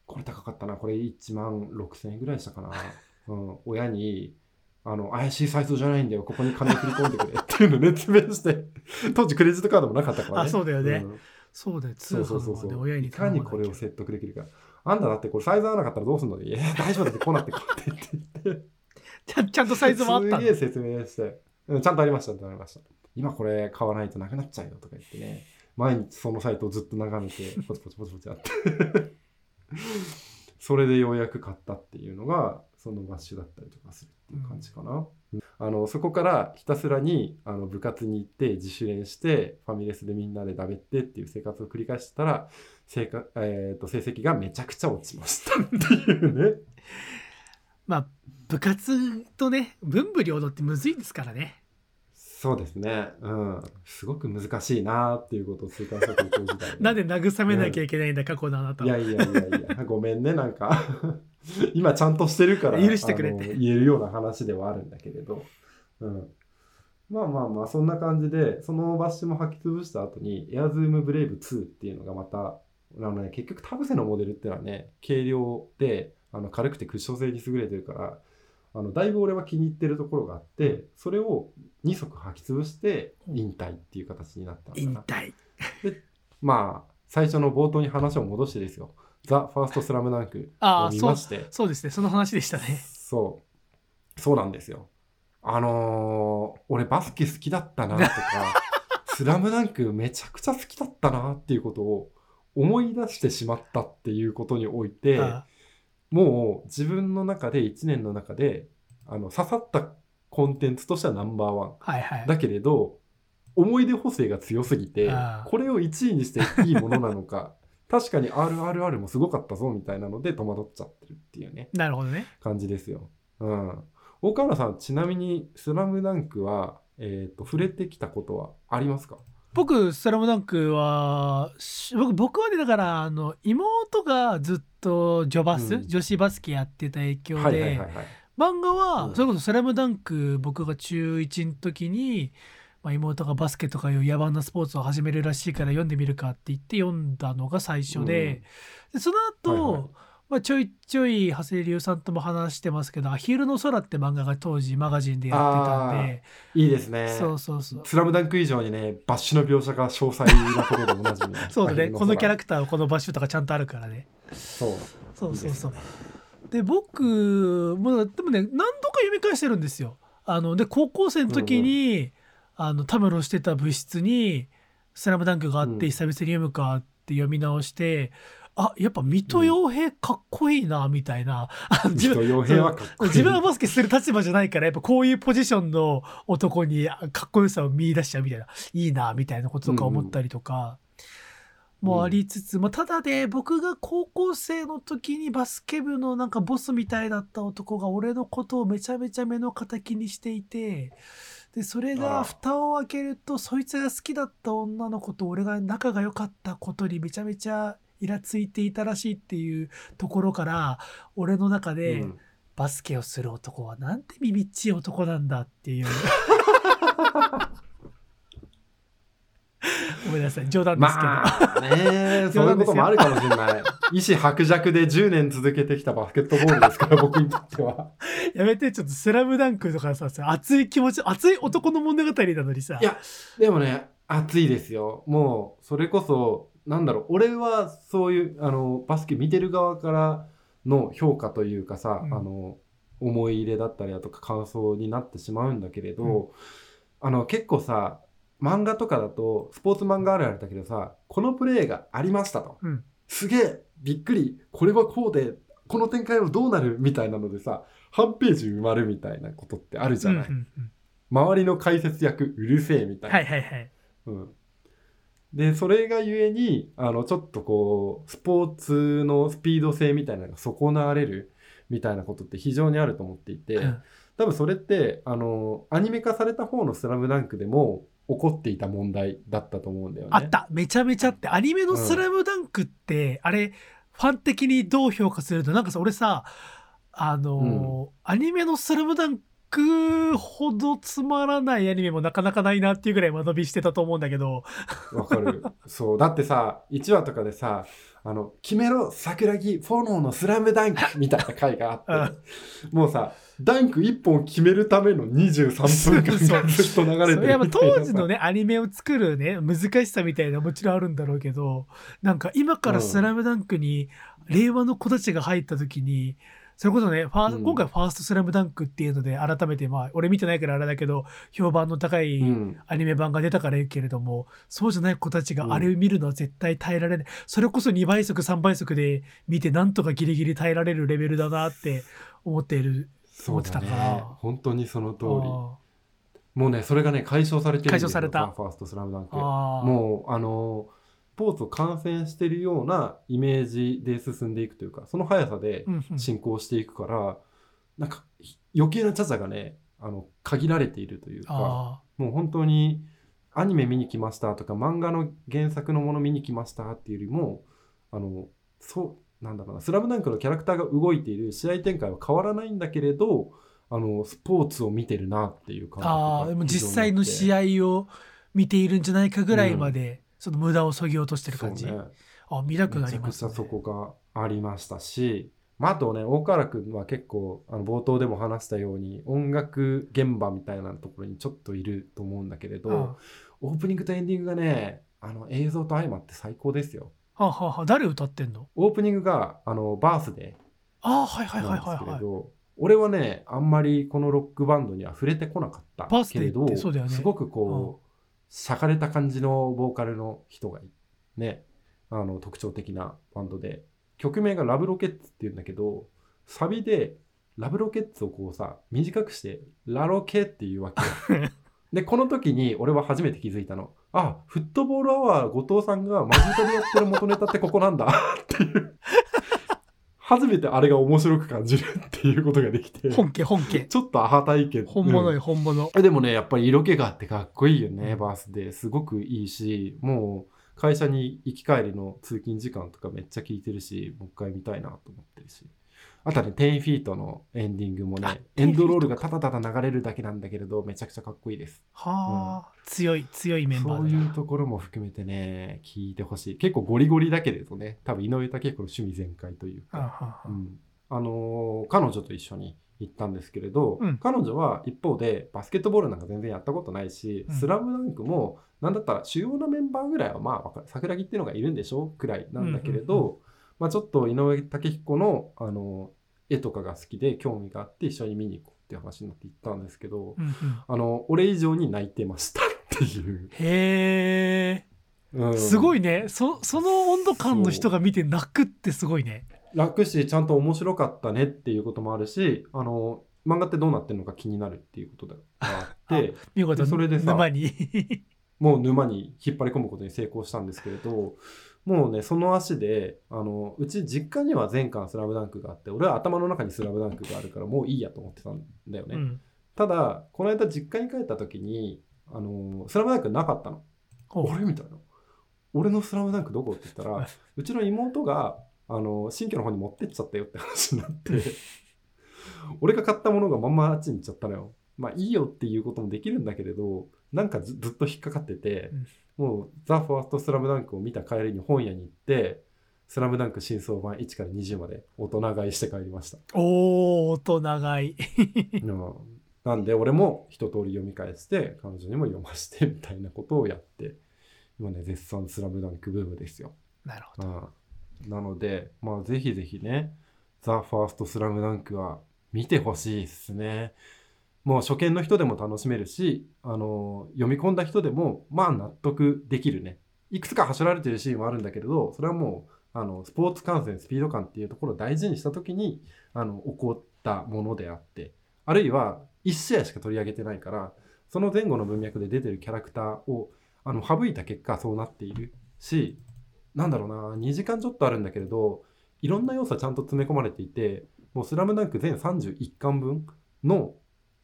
Speaker 2: これ高かったな、これ1万6000円ぐらいしたかな。うん、親に、あの、怪しいサイトじゃないんだよ、ここに金振り込んでくれっていうのを熱弁して、当時クレジットカードもなかったからね。
Speaker 1: あそうだよね
Speaker 2: ん
Speaker 1: そうだよ。通
Speaker 2: そうそうそうそう。
Speaker 1: 販はね、親に
Speaker 2: いかにこれを
Speaker 1: せ
Speaker 2: 説得できるか。あんただってこれサイズ合わなかったらどうすんの？いや、大丈夫だってこうなってこうって言って
Speaker 1: ちゃ ちゃんとサイズもあった
Speaker 2: すげえ説明して、うん、ちゃんとありました、ちゃんとありました。今これ買わないとなくなっちゃうよとか言ってね、毎日そのサイトをずっと眺めて、ポチポチポチポチやって。それでようやく買ったっていうのが、そのバッシュだったりとかするっていう感じかな。あのそこからひたすらにあの部活に行って自主練してファミレスでみんなで食べてっていう生活を繰り返してたら成果、えー、と成績がめちゃくちゃ落ちましたっていうね。
Speaker 1: まあ部活とね文武両道ってむずいですからね
Speaker 2: そうですね。うん。すごく難しいなっていうことを痛感した高校時代
Speaker 1: なんで慰めなきゃいけないんだ過去のあなたは
Speaker 2: いやいやいやいや、ごめんね、なんか。今ちゃんとしてるから
Speaker 1: 許してくれて
Speaker 2: 言えるような話ではあるんだけれど。うん。まあまあまあ、そんな感じで、そのバッシュも履き潰した後に、エアズームブレイブ2っていうのがまた、あのね、結局タブセのモデルっていうのはね、軽量で、あの軽くてクッション性に優れてるから、あのだいぶ俺は気に入ってるところがあって、それを2足履き潰して引退っていう形になった。
Speaker 1: 引退
Speaker 2: まあ、最初の冒頭に話を戻してですよ。ザ・ファーストスラムダンクを
Speaker 1: ああ
Speaker 2: 見まして。
Speaker 1: そうですねその話でしたね
Speaker 2: そう。そうなんですよ。あのー俺バスケ好きだったなとか、スラムダンクめちゃくちゃ好きだったなっていうことを思い出してしまったっていうことにおいて、
Speaker 1: あ
Speaker 2: もう自分の中で1年の中であの刺さったコンテンツとしてはナンバーワン。
Speaker 1: あはいはい。
Speaker 2: だけれど思い出補正が強すぎてこれを1位にしていいものなのか 確かに RRR もすごかったぞみたいなので戸惑っちゃってるっていうね。
Speaker 1: なるほどね。
Speaker 2: 感じですよ。うん、大河原さんちなみに「スラムダンクは、えー、と触れてきたことはありますか？
Speaker 1: 僕スラムダンクはし僕僕はねだからあの妹がずっと女バス、
Speaker 2: うん。
Speaker 1: 女子バスケやってた影響で、
Speaker 2: はいはいはいはい。
Speaker 1: 漫画は、
Speaker 2: うん。
Speaker 1: それこそ「スラムダンク僕が中1の時に、まあ、妹がバスケとかいう野蛮なスポーツを始めるらしいから読んでみるかって言って読んだのが最初で,、でその後、
Speaker 2: はいはい
Speaker 1: まあ、ちょいちょい長谷龍さんとも話してますけど「アヒルの空」って漫画が当時マガジンでやってたんで。
Speaker 2: いいですね。
Speaker 1: そうそうそう。
Speaker 2: スラムダンク以上にねバッシュの描写が詳細なことでおなじみ
Speaker 1: そうだねこのキャラ
Speaker 2: ク
Speaker 1: クターこのバッシュとかちゃんとあるからね。
Speaker 2: そう。
Speaker 1: そうそうそう。
Speaker 2: ですね。
Speaker 1: で僕もでもね何度か読み返してるんですよ。あので高校生の時に、あのたむろしてた部室に「スラムダンクがあっ
Speaker 2: うん。
Speaker 1: て久々に読むかって読み直して、あやっぱ水戸洋平かっこいいなみたいな、あの自分
Speaker 2: 人傭兵はかっこいい。
Speaker 1: 自分はバスケする立場じゃないからやっぱこういうポジションの男にあかっこよさを見出しちゃうみたいな。いいなみたいなこととか思ったりとか。もありつつ、まあ、ただね僕が高校生の時にバスケ部のなんかボスみたいだった男が俺のことをめちゃめちゃ目の敵にしていてでそれ
Speaker 2: あ
Speaker 1: が
Speaker 2: ら。
Speaker 1: 蓋を開けるとそいつが好きだった女の子と俺が仲が良かったことにめちゃめちゃイラついていたらしいっていうところから俺の中で、
Speaker 2: うん
Speaker 1: バスケをする男はなんて耳っちい男なんだっていう ごめんなさい冗談ですけど、
Speaker 2: まあね そういうこともあるかもしれない。意志薄弱で10年続けてきたバスケットボールですから、僕にとっては。
Speaker 1: やめてちょっと「スラムダンクとかささ熱い気持ち熱い男の物語なのにさ
Speaker 2: いや、でもね、熱いですよ。もう、それこそ、なんだろう、俺はそういう、あの、バスケ見てる側からの評価というかさ、
Speaker 1: うん。
Speaker 2: あの、思い入れだったりだとか感想になってしまうんだけれど、
Speaker 1: うん。
Speaker 2: あの、結構さ、漫画とかだと、スポーツ漫画あるあるだけどさ、このプレーがありましたと。
Speaker 1: うん。
Speaker 2: すげえびっくりこれはこうでこの展開はどうなるみたいなのでさ半ページ埋まるみたいなことってあるじゃない、
Speaker 1: うんうんうん。
Speaker 2: 周りの解説役うるせえみたいな、
Speaker 1: はいはいはい。
Speaker 2: うん、でそれがゆえにあのちょっとこうスポーツのスピード性みたいなのが損なわれるみたいなことって非常にあると思っていて、
Speaker 1: うん。
Speaker 2: 多分それってあのアニメ化された方の「スラムダンクでも起こっていた問題だったと思うんだよね。
Speaker 1: あった。めちゃめちゃあって。アニメの「スラムダンクって、あれファン的にどう評価するとなんかさ俺さあのーアニメの「スラムダンクほどつまらないアニメもなかなかないなっていうぐらい間延びしてたと思うんだけど
Speaker 2: わかる。そう。だってさ、1話とかでさ、あの、決めろ、桜木、炎のスラムダンクみたいな回があって、もうさ、ダンク1本決めるための23分間がずっと流れてる。
Speaker 1: やっぱ当時のねアニメを作るね難しさみたいなのもちろんあるんだろうけどなんか今から「スラムダンクに、令和の子たちが入った時にそれこそねファー、
Speaker 2: うん。
Speaker 1: 今回ファーストスラムダンクっていうので改めてまあ俺見てないからあれだけど評判の高い
Speaker 2: うん。
Speaker 1: アニメ版が出たからいいけれども、そうじゃない子たちがあれを見るのは絶対耐えられない、それこそ2倍速3倍速で見てなんとかギリギリ耐えられるレベルだなって思っている思ってたから。
Speaker 2: ね。本当にその通り。
Speaker 1: あ
Speaker 2: もうねそれがね解消されてるんですよ。
Speaker 1: 解消された。
Speaker 2: ザファーストスラムダンク。もうあのスポーツを観戦してるようなイメージで進んでいくというかその速さで
Speaker 1: うんうん。
Speaker 2: 進行していくから、なんか余計なチャチャがねあの限られているというか
Speaker 1: あ
Speaker 2: もう本当にアニメ見に来ましたとか漫画の原作のもの見に来ましたっていうよりもあのそうなんだろうな「スラムダンクのキャラクターが動いている試合展開は変わらないんだけれどあのスポーツを見てるなっていう感
Speaker 1: ー
Speaker 2: 覚が
Speaker 1: あーでも実際の試
Speaker 2: 合
Speaker 1: 合を見ているんじゃないかぐらいまで、その無駄をそぎ落としてる感じ、
Speaker 2: ね。
Speaker 1: あ見たくなります、ね、
Speaker 2: ゃそこがありましたし、まあ、あとね大河原君は結構あの冒頭でも話したように音楽現場みたいなところにちょっといると思うんだけれど、
Speaker 1: うん。
Speaker 2: オープニングとエンディングがねあの映像と相まって最高ですよ。
Speaker 1: はあはあはあ誰歌ってんの？
Speaker 2: オープニングがあのバースデ
Speaker 1: ああはいはい
Speaker 2: ー
Speaker 1: は
Speaker 2: ない
Speaker 1: はいはい。
Speaker 2: ど俺はねあんまりこのロックバンドには触れてこなかったけれど
Speaker 1: ってそうだよね。
Speaker 2: すごくこうしゃかれた感じのボーカルの人がいねあの特徴的なバンドで曲名が「ラブロケッツ」っていうんだけどサビで「ラブロケッツ」をこうさ短くして「ラロケ」っていうわけよ。でこの時に俺は初めて気づいたの。あフットボールアワー後藤さんがマジ歌でやってる元ネタってここなんだっていう初めてあれが面白く感じるっていうことができて。
Speaker 1: 本家本家。
Speaker 2: ちょっとアハ体験。
Speaker 1: 本物
Speaker 2: うん。
Speaker 1: よ本物、
Speaker 2: えでもねやっぱり色気があってかっこいいよねバースデー。すごくいいしもう会社に行き帰りの通勤時間とかめっちゃ聞いてるしもう一回見たいなと思ってるしあとはね10フィートのエンディングも
Speaker 1: あ
Speaker 2: ねエンドロールが
Speaker 1: 10フィ
Speaker 2: ただただ流れるだけなんだけれどめちゃくちゃかっこいいです。
Speaker 1: はあ、強い強いメンバーだ
Speaker 2: そういうところも含めてね聞いてほしい。結構ゴリゴリだけれどね多分井上武彦の趣味全開というか。
Speaker 1: あはあ
Speaker 2: うん。あのー彼女と一緒に行ったんですけれど、
Speaker 1: うん。
Speaker 2: 彼女は一方でバスケットボールなんか全然やったことないし「
Speaker 1: うん。
Speaker 2: スラムダンクもなんだったら主要なメンバーぐらいはまあ桜木っていうのがいるんでしょ？くらいなんだけれど、
Speaker 1: うんうん
Speaker 2: まあ、ちょっと井上武彦の、あの絵とかが好きで興味があって一緒に見に行こうっていう話になって行ったんですけど、
Speaker 1: うんうん。
Speaker 2: あの俺以上に泣いてましたっていう、
Speaker 1: へ
Speaker 2: うん。
Speaker 1: えすごいね。そその温度感の人が見て泣くってすごいね。
Speaker 2: 楽しちゃんと面白かったねっていうこともあるしあの漫画ってどうなってるのか気になるっていうことがあって
Speaker 1: 見事
Speaker 2: でそれでさ
Speaker 1: 沼に。
Speaker 2: もう沼に引っ張り込むことに成功したんですけれどもうねその足であのうち実家には全巻「スラムダンクがあって俺は頭の中に「スラムダンクがあるからもういいやと思ってたんだよね、
Speaker 1: うん。
Speaker 2: ただこの間実家に帰った時に「あのスラムダンクなかったの。あれみたいな。俺の「スラムダンクどこ？って言ったら うちの妹があの新居の方に持ってっちゃったよって話になって俺が買ったものがまんまあっちに行っちゃったのよ。まあいいよっていうこともできるんだけれどなんかずずっと引っかかってて、もう「ザ・ファーストスラムダンクを見た帰りに本屋に行って「スラムダンク新装版1から20まで大人買いして帰りました。
Speaker 1: おー大人買い。
Speaker 2: うん。なんで俺も一通り読み返して彼女にも読ましてみたいなことをやって今ね絶賛「スラムダンクブームですよ。
Speaker 1: なるほど。
Speaker 2: うん、なので、まあ、ぜひぜひね、ザ・ファーストスラムダンクは見てほしいですね。もう初見の人でも楽しめるし、あの読み込んだ人でも、まあ納得できるね。いくつか走られてるシーンもあるんだけれど、それはもう、あのスポーツ観戦、スピード感っていうところを大事にしたときに、あの起こったものであって、あるいは1試合しか取り上げてないから、その前後の文脈で出てるキャラクターをあの省いた結果そうなっているし、なんだろうな、2時間ちょっとあるんだけれど、いろんな要素はちゃんと詰め込まれていて、もうスラムダンク全31巻分の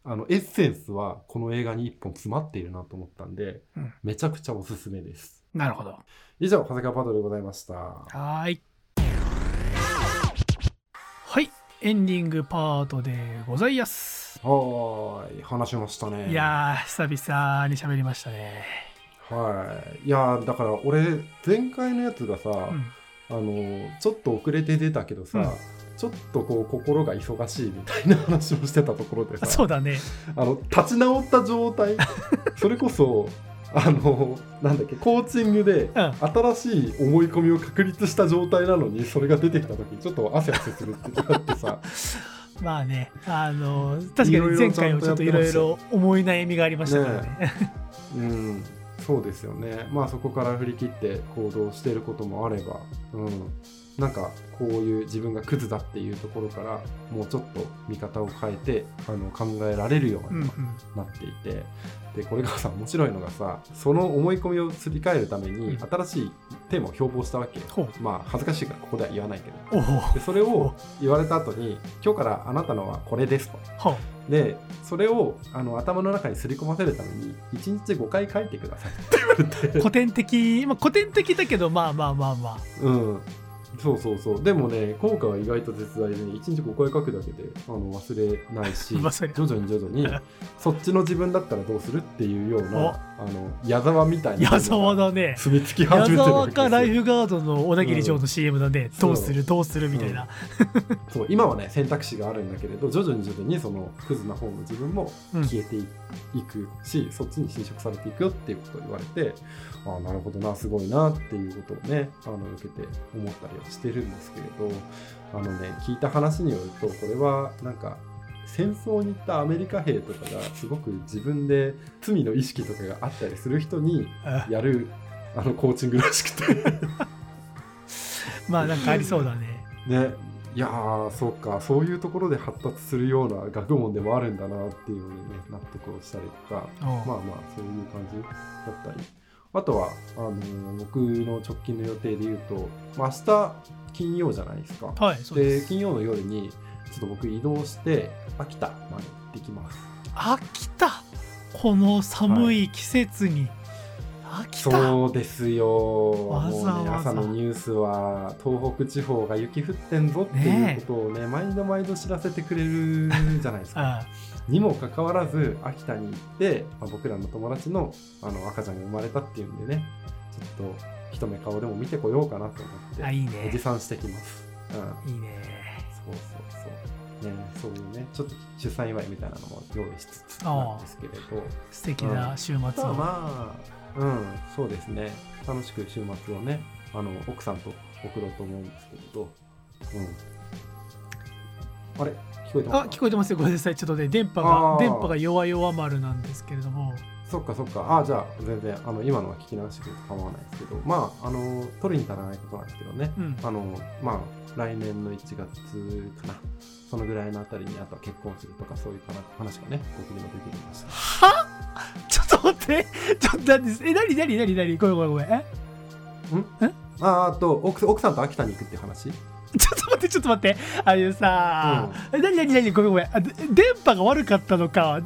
Speaker 2: あのエッセンスはこの映画に1本詰まっているなと思ったんで、
Speaker 1: うん。
Speaker 2: めちゃくちゃおすすめです。
Speaker 1: なるほど。
Speaker 2: 以上、長谷川パドルでございました。
Speaker 1: はーい。はい。エンディングパートでございます。
Speaker 2: はーい、話しましたね。
Speaker 1: いやー久々に喋りましたね。
Speaker 2: はい。いやーだから俺、前回のやつがさ、
Speaker 1: うん。
Speaker 2: あの、ちょっと遅れて出たけどさ、
Speaker 1: うん
Speaker 2: ちょっとこう心が忙しいみたいな話をしてたところでさ、
Speaker 1: そうだね。
Speaker 2: あの立ち直った状態。それこそあのなんだっけコーチングで
Speaker 1: うん。
Speaker 2: 新しい思い込みを確立した状態なのにそれが出てきた時ちょっと汗汗するってなってさ。
Speaker 1: まあねあの確かに前回もちょっといろいろ思い悩みがありましたからね。
Speaker 2: うん。そうですよね。まあそこから振り切って行動してることもあれば。うんなんかこういう自分がクズだっていうところからもうちょっと見方を変えてあの考えられるように
Speaker 1: うんうん。
Speaker 2: なっていて、でこれがさ面白いのがさその思い込みをすり替えるために
Speaker 1: うん。
Speaker 2: 新しいテーマを標榜したわけ
Speaker 1: ほう。
Speaker 2: まあ恥ずかしいからここでは言わないけど。でそれを言われた後に今日からあなたのはこれですと。でそれをあの頭の中にすり込ませるために1日5回書いてください。って言われて
Speaker 1: 古典的、まあ、古典的だけどまあまあまあまあ。
Speaker 2: うんそうそうそう。でもね効果は意外と絶大でね1日5回書くだけであの忘れないし 徐々に徐々に そっちの自分だったらどうするっていうよう
Speaker 1: お。
Speaker 2: なあの矢沢みたいな
Speaker 1: 矢沢だね
Speaker 2: 住み着き
Speaker 1: 矢
Speaker 2: 始めてるわ
Speaker 1: 沢かライフガードの小田切城の CM だね、
Speaker 2: そう
Speaker 1: どうするどうするみたいな、
Speaker 2: そう今はね選択肢があるんだけれど徐々に徐々にそのクズな方の自分も
Speaker 1: うん。
Speaker 2: 消えていくし、そっちに侵食されていくよっていうことを言われてああなるほどなすごいなっていうことをねあの受けて思ったりはしてるんですけれどあのね聞いた話によるとこれはなんか戦争に行ったアメリカ兵とかがすごく自分で罪の意識とかがあったりする人に
Speaker 1: あ。
Speaker 2: やるあのコーチングらしくて。
Speaker 1: まあなんかありそうだね。
Speaker 2: ね。いやーそうか。そういうところで発達するような学問でもあるんだなっていうのにね納得をしたりとかまあまあそういう感じだったりあとはあのー僕の直近の予定で言うと、まあ、明日金曜じゃないですか。
Speaker 1: はいそうで
Speaker 2: 金曜の夜にちょっと僕移動して秋田まで行ってきます。
Speaker 1: 秋田？この寒い季節に、秋田？
Speaker 2: そうですよ。
Speaker 1: わざ
Speaker 2: 朝のニュースは東北地方が雪降ってんぞっていうことをね毎度毎度知らせてくれるじゃないですか。
Speaker 1: あ
Speaker 2: にもかかわらず秋田に行って、まあ、僕らの友達のあの赤ちゃんが生まれたっていうんでねちょっと一目顔でも見てこようかなと思って
Speaker 1: あいいね。
Speaker 2: おじさんしてきます、うん、
Speaker 1: いいね。
Speaker 2: そうそうそう。ねそういうねちょっと出産祝いみたいなのも用意しつつなんですけれど。
Speaker 1: 素敵な週末を、
Speaker 2: まあまあうんそうですね。楽しく週末をねあの奥さんと送ろうと思うんですけれど。うん。あれ？聞こえてます
Speaker 1: あ聞こえてますよ。ごめんなさい。ちょっとね電波
Speaker 2: あ
Speaker 1: が
Speaker 2: ー。
Speaker 1: 電波が弱々丸なんですけれども。
Speaker 2: そっかそっか。あじゃあ全然あの今のは聞き直してくれて構わないですけど、まああの取るに足らないことなんですけどね。
Speaker 1: うん。
Speaker 2: あのまあ来年の1月かな。そのぐらいのあたりにあとは結婚するとかそういう話がね僕にも出てきました。
Speaker 1: は？ちょっと待って。ちょっと待ってえ何？何？何？何？ごめんごめんごめんえ？
Speaker 2: ああと奥奥さんと秋田に行くっていう話？
Speaker 1: ちょっと待ってちょっと待って。あれさ、え何何何ごめんごめん。あで電波が悪かったのか。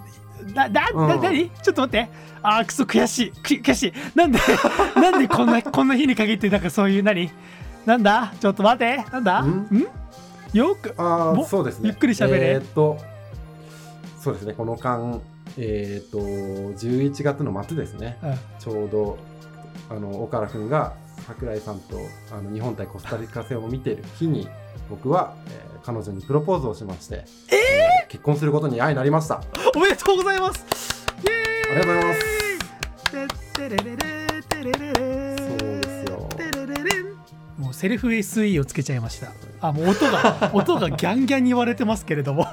Speaker 1: ななな
Speaker 2: うん。
Speaker 1: 何ちょっと待って。あーくそ悔しい。く悔しい。なんで なんでこんなこんな日に限ってなんかそういう何なんだ？ちょっと待って。なんだ？
Speaker 2: ん？
Speaker 1: ん？よく
Speaker 2: あ
Speaker 1: も
Speaker 2: あそうですね。
Speaker 1: ゆっくり喋れ。
Speaker 2: えーっとそうですね。この間えーっと11月の末ですね。
Speaker 1: うん。
Speaker 2: ちょうどあの岡原君が櫻井さんとあの日本対コスタリカ戦を見ている日に僕は、えー彼女にプロポーズをしまして、えー？結婚することに愛になりました。あ
Speaker 1: おめでとうございます。イエーイ！
Speaker 2: りがとうございます。
Speaker 1: てってれれれてれれれ
Speaker 2: そうですよ
Speaker 1: てれれれん。もうセルフ SE をつけちゃいました。あもう音が 音がギャンギャンに言われてますけれども。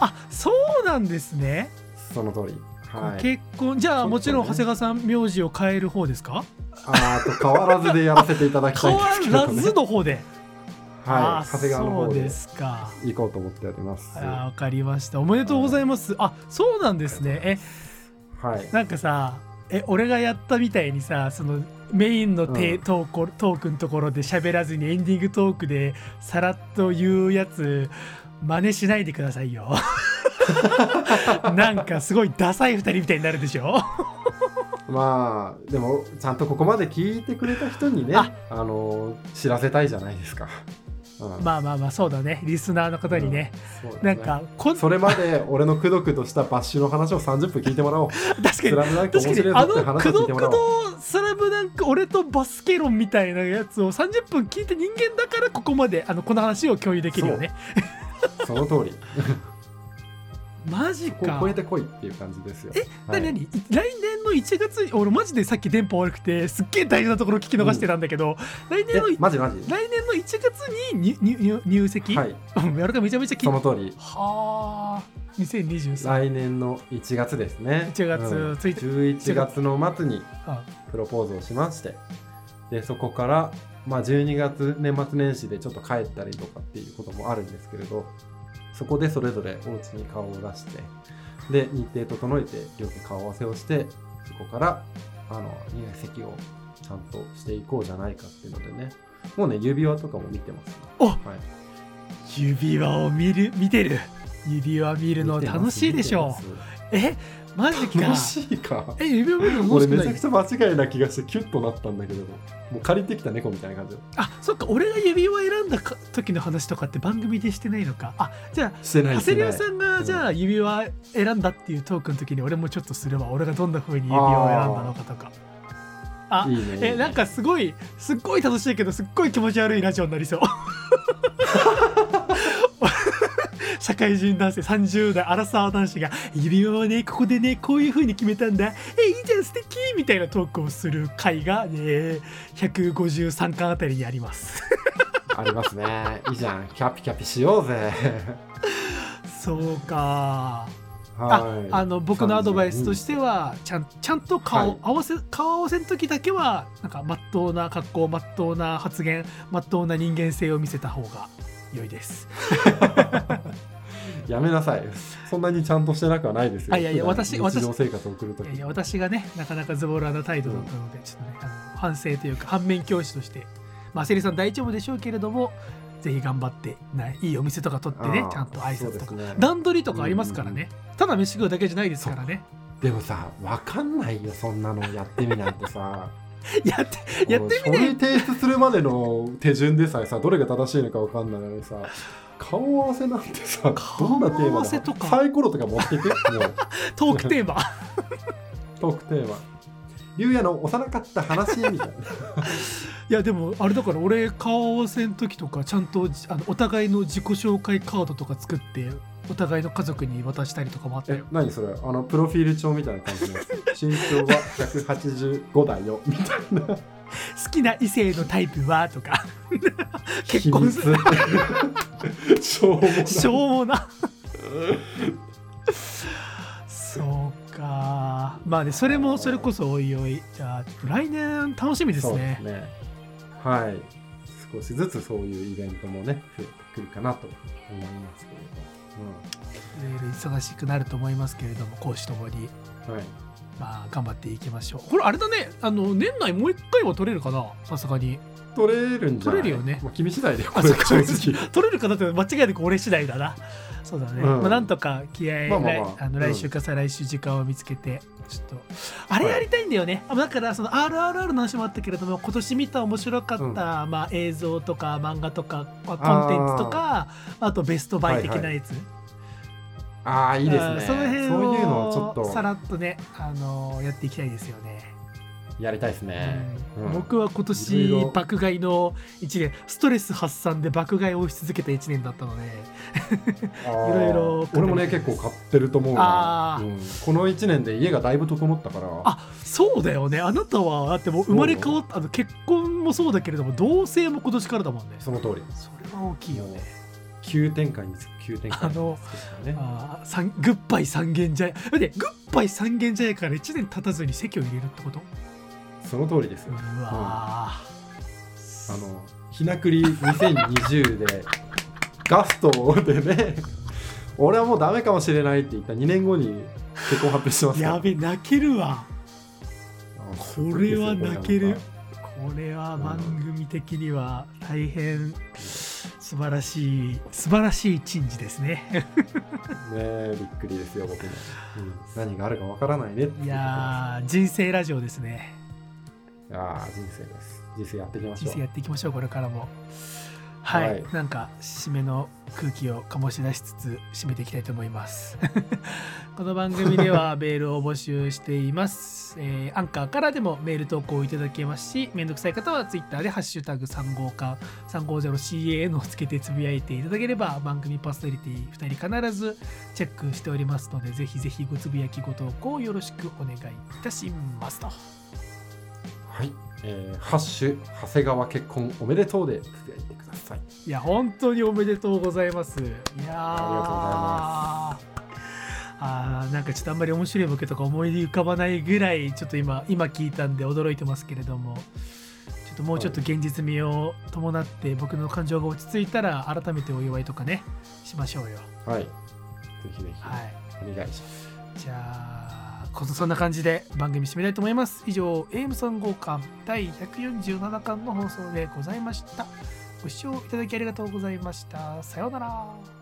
Speaker 1: あそうなんですね、
Speaker 2: その通り。はい。
Speaker 1: 結婚じゃあもちろん長谷川さん名字を変える方ですか？
Speaker 2: あーと変わらずでやらせていただきたい
Speaker 1: 変わ
Speaker 2: んですけど、ね。
Speaker 1: らずの方で、あ
Speaker 2: はい。長谷川の方で
Speaker 1: そうですか
Speaker 2: 行こうと思っております。
Speaker 1: あわかりましたおめでとうございますあそうなんですねえ
Speaker 2: はい。
Speaker 1: なんかさえ俺がやったみたいにさそのメインのテ、
Speaker 2: うん
Speaker 1: トークトークのところで喋らずにエンディングトークでさらっと言うやつ真似しないでくださいよ なんかすごいダサい2人みたいになるでしょ？
Speaker 2: まあでもちゃんとここまで聞いてくれた人にね
Speaker 1: あ
Speaker 2: あの知らせたいじゃないですか。うん。
Speaker 1: まあまあまあそうだね。リスナーの方にね、
Speaker 2: そうですね。
Speaker 1: なんか
Speaker 2: それまで俺のくどくどしたバッシュの話を30分 聞いてもらおう。
Speaker 1: 確かに。確かに。あのくどく。どスラムダンク俺とバスケ論みたいなやつを30分聞いて人間だからここまであのこの話を共有できるよね。
Speaker 2: その通り。
Speaker 1: マジか。
Speaker 2: こう超えてこいっていう感じですよ。
Speaker 1: え
Speaker 2: はい。
Speaker 1: 何々い来年の1月に俺マジでさっき電波悪くてすっげえ大事なところ聞き逃してたんだけど、来年の
Speaker 2: えマジマジ。
Speaker 1: 来年の1月に入入入籍、
Speaker 2: はい、
Speaker 1: うんやるかめちゃめちゃき
Speaker 2: その通り。
Speaker 1: はあ。2023
Speaker 2: 来年の1月ですね。
Speaker 1: 1月
Speaker 2: うん。
Speaker 1: 1日
Speaker 2: 11月の末に
Speaker 1: あ。
Speaker 2: プロポーズをしまして、で、そこから、まあ、12月、年末年始でちょっと帰ったりとかっていうこともあるんですけれど、そこでそれぞれお家に顔を出して、で、日程整えて、両家顔合わせをして、そこから、あの、入籍をちゃんとしていこうじゃないかっていうのでね、もうね、指輪とかも見てます、ね。
Speaker 1: お
Speaker 2: はい。
Speaker 1: 指輪を見る見てる。指輪見るの楽しいでしょう。えマジか。
Speaker 2: 楽しいか。
Speaker 1: え指輪見るの？楽
Speaker 2: 俺めちゃくちゃ間違いな気がしてキュッとなったんだけど。もう借りてきた猫みたいな感じ。
Speaker 1: あそっか。俺が指輪選んだか時の話とかって番組でしてないのか。あじゃあ
Speaker 2: してない
Speaker 1: 長谷川さ
Speaker 2: ん
Speaker 1: んがじゃあ指輪選んだっていうトークの時に俺もちょっとすれば俺がどんな風に指輪を選んだのかとか。あ
Speaker 2: いいね。
Speaker 1: えなんかすごいすっごい楽しいけどすっごい気持ち悪いラジオになりそう 社会人男性30代アラサー男子が指輪はねここでねこういう風に決めたんだ。えいいじゃん素敵！みたいなトークをする回がね153巻あたりにあります。
Speaker 2: ありますね。いいじゃん。キャピキャピしようぜ。
Speaker 1: そうか。あ
Speaker 2: はい。
Speaker 1: あの僕のアドバイスとしてはちゃんちゃんと顔、
Speaker 2: はい。
Speaker 1: 合わせ顔合わせの時だけはなんかまっとうな格好まっとうな発言まっとうな人間性を見せた方が良いです
Speaker 2: やめなさい。そんなにちゃんとしてなくはないですよ。
Speaker 1: あいやいや私
Speaker 2: 日常生活を送るとき。
Speaker 1: いやいや私がねなかなかズボラな態度だったので、ちょっとねあの反省というか反面教師としてまあセリさん大丈夫でしょうけれどもぜひ頑張ってないいお店とか取ってねちゃんと挨拶とか、
Speaker 2: ね、
Speaker 1: 段取りとかありますからね、ただ飯食うだけじゃないですからね。
Speaker 2: でもさわかんないよそんなのやってみないとさ。
Speaker 1: やってやってみない。
Speaker 2: 書類提出するまでの手順でさえさどれが正しいのかわかんないのにさ顔合わせなんてさどんなテー
Speaker 1: 顔合
Speaker 2: マだ？
Speaker 1: わせとか
Speaker 2: サイコロとか持ってて
Speaker 1: トークテーマ？
Speaker 2: トークテーマ。竜也の幼かった話みたいな。い
Speaker 1: やでもあれだから俺顔合わせの時とかちゃんとあのお互いの自己紹介カードとか作ってお互いの家族に渡したりとかもあった
Speaker 2: え
Speaker 1: よ
Speaker 2: 何それ？あのプロフィール帳みたいな感じの。やつ身長は185だよ。みたいな
Speaker 1: 好きな異性のタイプは？とか。結婚する。
Speaker 2: しょうもない。
Speaker 1: しょうもなそうか。まあねそれもそれこそおいおい。じゃあ来年楽しみですね。
Speaker 2: ね。はい。少しずつそういうイベントもね増えてくるかなと思いますけれ
Speaker 1: いろいろ忙しくなると思いますけれども講師ともに。
Speaker 2: ども、はい、
Speaker 1: まあ頑張っていきましょう。これあれだね。あの年内もう一回は取れるかな？さすがに。
Speaker 2: 取れるんじゃない？
Speaker 1: 取れるよね。
Speaker 2: まあ、君次第でこ
Speaker 1: あ
Speaker 2: れ正直
Speaker 1: 取れるかなって間違いなく俺次第だな。そうだね、
Speaker 2: うん。
Speaker 1: まあ、なんとか気合い、
Speaker 2: まあまあまあ。
Speaker 1: 来あの
Speaker 2: うん。
Speaker 1: 来週か再来週時間を見つけてちょっとあれやりたいんだよね、あだからその RRR の話もあったけれども今年見た面白かった、
Speaker 2: うん。
Speaker 1: まあ、映像とか漫画とか、まあ、コンテンツとかあとベストバイ的なやつ、
Speaker 2: ああいいですね。
Speaker 1: あその辺を
Speaker 2: そういうのをちょっと。
Speaker 1: さらっとね、あのやっていきたいですよね。
Speaker 2: やりたいですね、うん。
Speaker 1: うん。僕は今年
Speaker 2: ろ
Speaker 1: 爆買いの1年ストレス発散で爆買いをし続けた1年だったので。いろいろ
Speaker 2: 俺もね結構買ってると思うな。うん。この1年で家がだいぶ整ったから。
Speaker 1: あそうだよね。あなたはだってもう生まれ変わったあの結婚もそうだけれども同棲も今年からだもんね。
Speaker 2: その通り。
Speaker 1: それは大きいよね
Speaker 2: 急展開に急展開ね。
Speaker 1: あーさんグッバイ三軒茶屋。グッバイ三軒茶屋から1年経たずに席を入れるってこと？
Speaker 2: その通りです
Speaker 1: う
Speaker 2: よ
Speaker 1: わ
Speaker 2: あのひなくり2020でガストでね俺はもうダメかもしれないって言った2年後に結婚発表してます
Speaker 1: やべ泣けるわ。
Speaker 2: あ
Speaker 1: これは泣ける。
Speaker 2: こ
Speaker 1: これは番組的には大変素晴らしい素晴らしい珍事ですね。
Speaker 2: ねえびっくりですよ僕も、うん。何があるかわからないねい
Speaker 1: やー人生ラジオですね。
Speaker 2: いやー人生です。人生やっていきましょう。
Speaker 1: 人生やっていきましょうこれからもはい、
Speaker 2: はい。
Speaker 1: なんか締めの空気を醸し出しつつ締めていきたいと思います。この番組では メールを募集しています、えーアンカーからでもメール投稿いただけますしめんどくさい方はツイッターで「ハッシュタグ #350 か 350CAN」をつけてつぶやいていただければ番組パーソナリティ2人必ずチェックしておりますのでぜひぜひごつぶやきご投稿よろしくお願いいたしますと。
Speaker 2: はい、えーハッシュ長谷川結婚おめでとうでつぶやいてください
Speaker 1: い。や、本当におめでとうございます。いやー。
Speaker 2: ありがとうございま
Speaker 1: あーなんかちょっとあんまり面白いボケとか思い浮かばないぐらいちょっと今今聞いたんで驚いてますけれどもちょっともうちょっと現実味を伴って僕の感情が落ち着いたら改めてお祝いとかねしましょうよ。
Speaker 2: はい。ぜひぜひ。
Speaker 1: はい。
Speaker 2: お願いします。
Speaker 1: じゃあこそそんな感じで番組締めたいと思います。以上 AM3 号館第147巻の放送でございましたご視聴いただきありがとうございました。さようなら。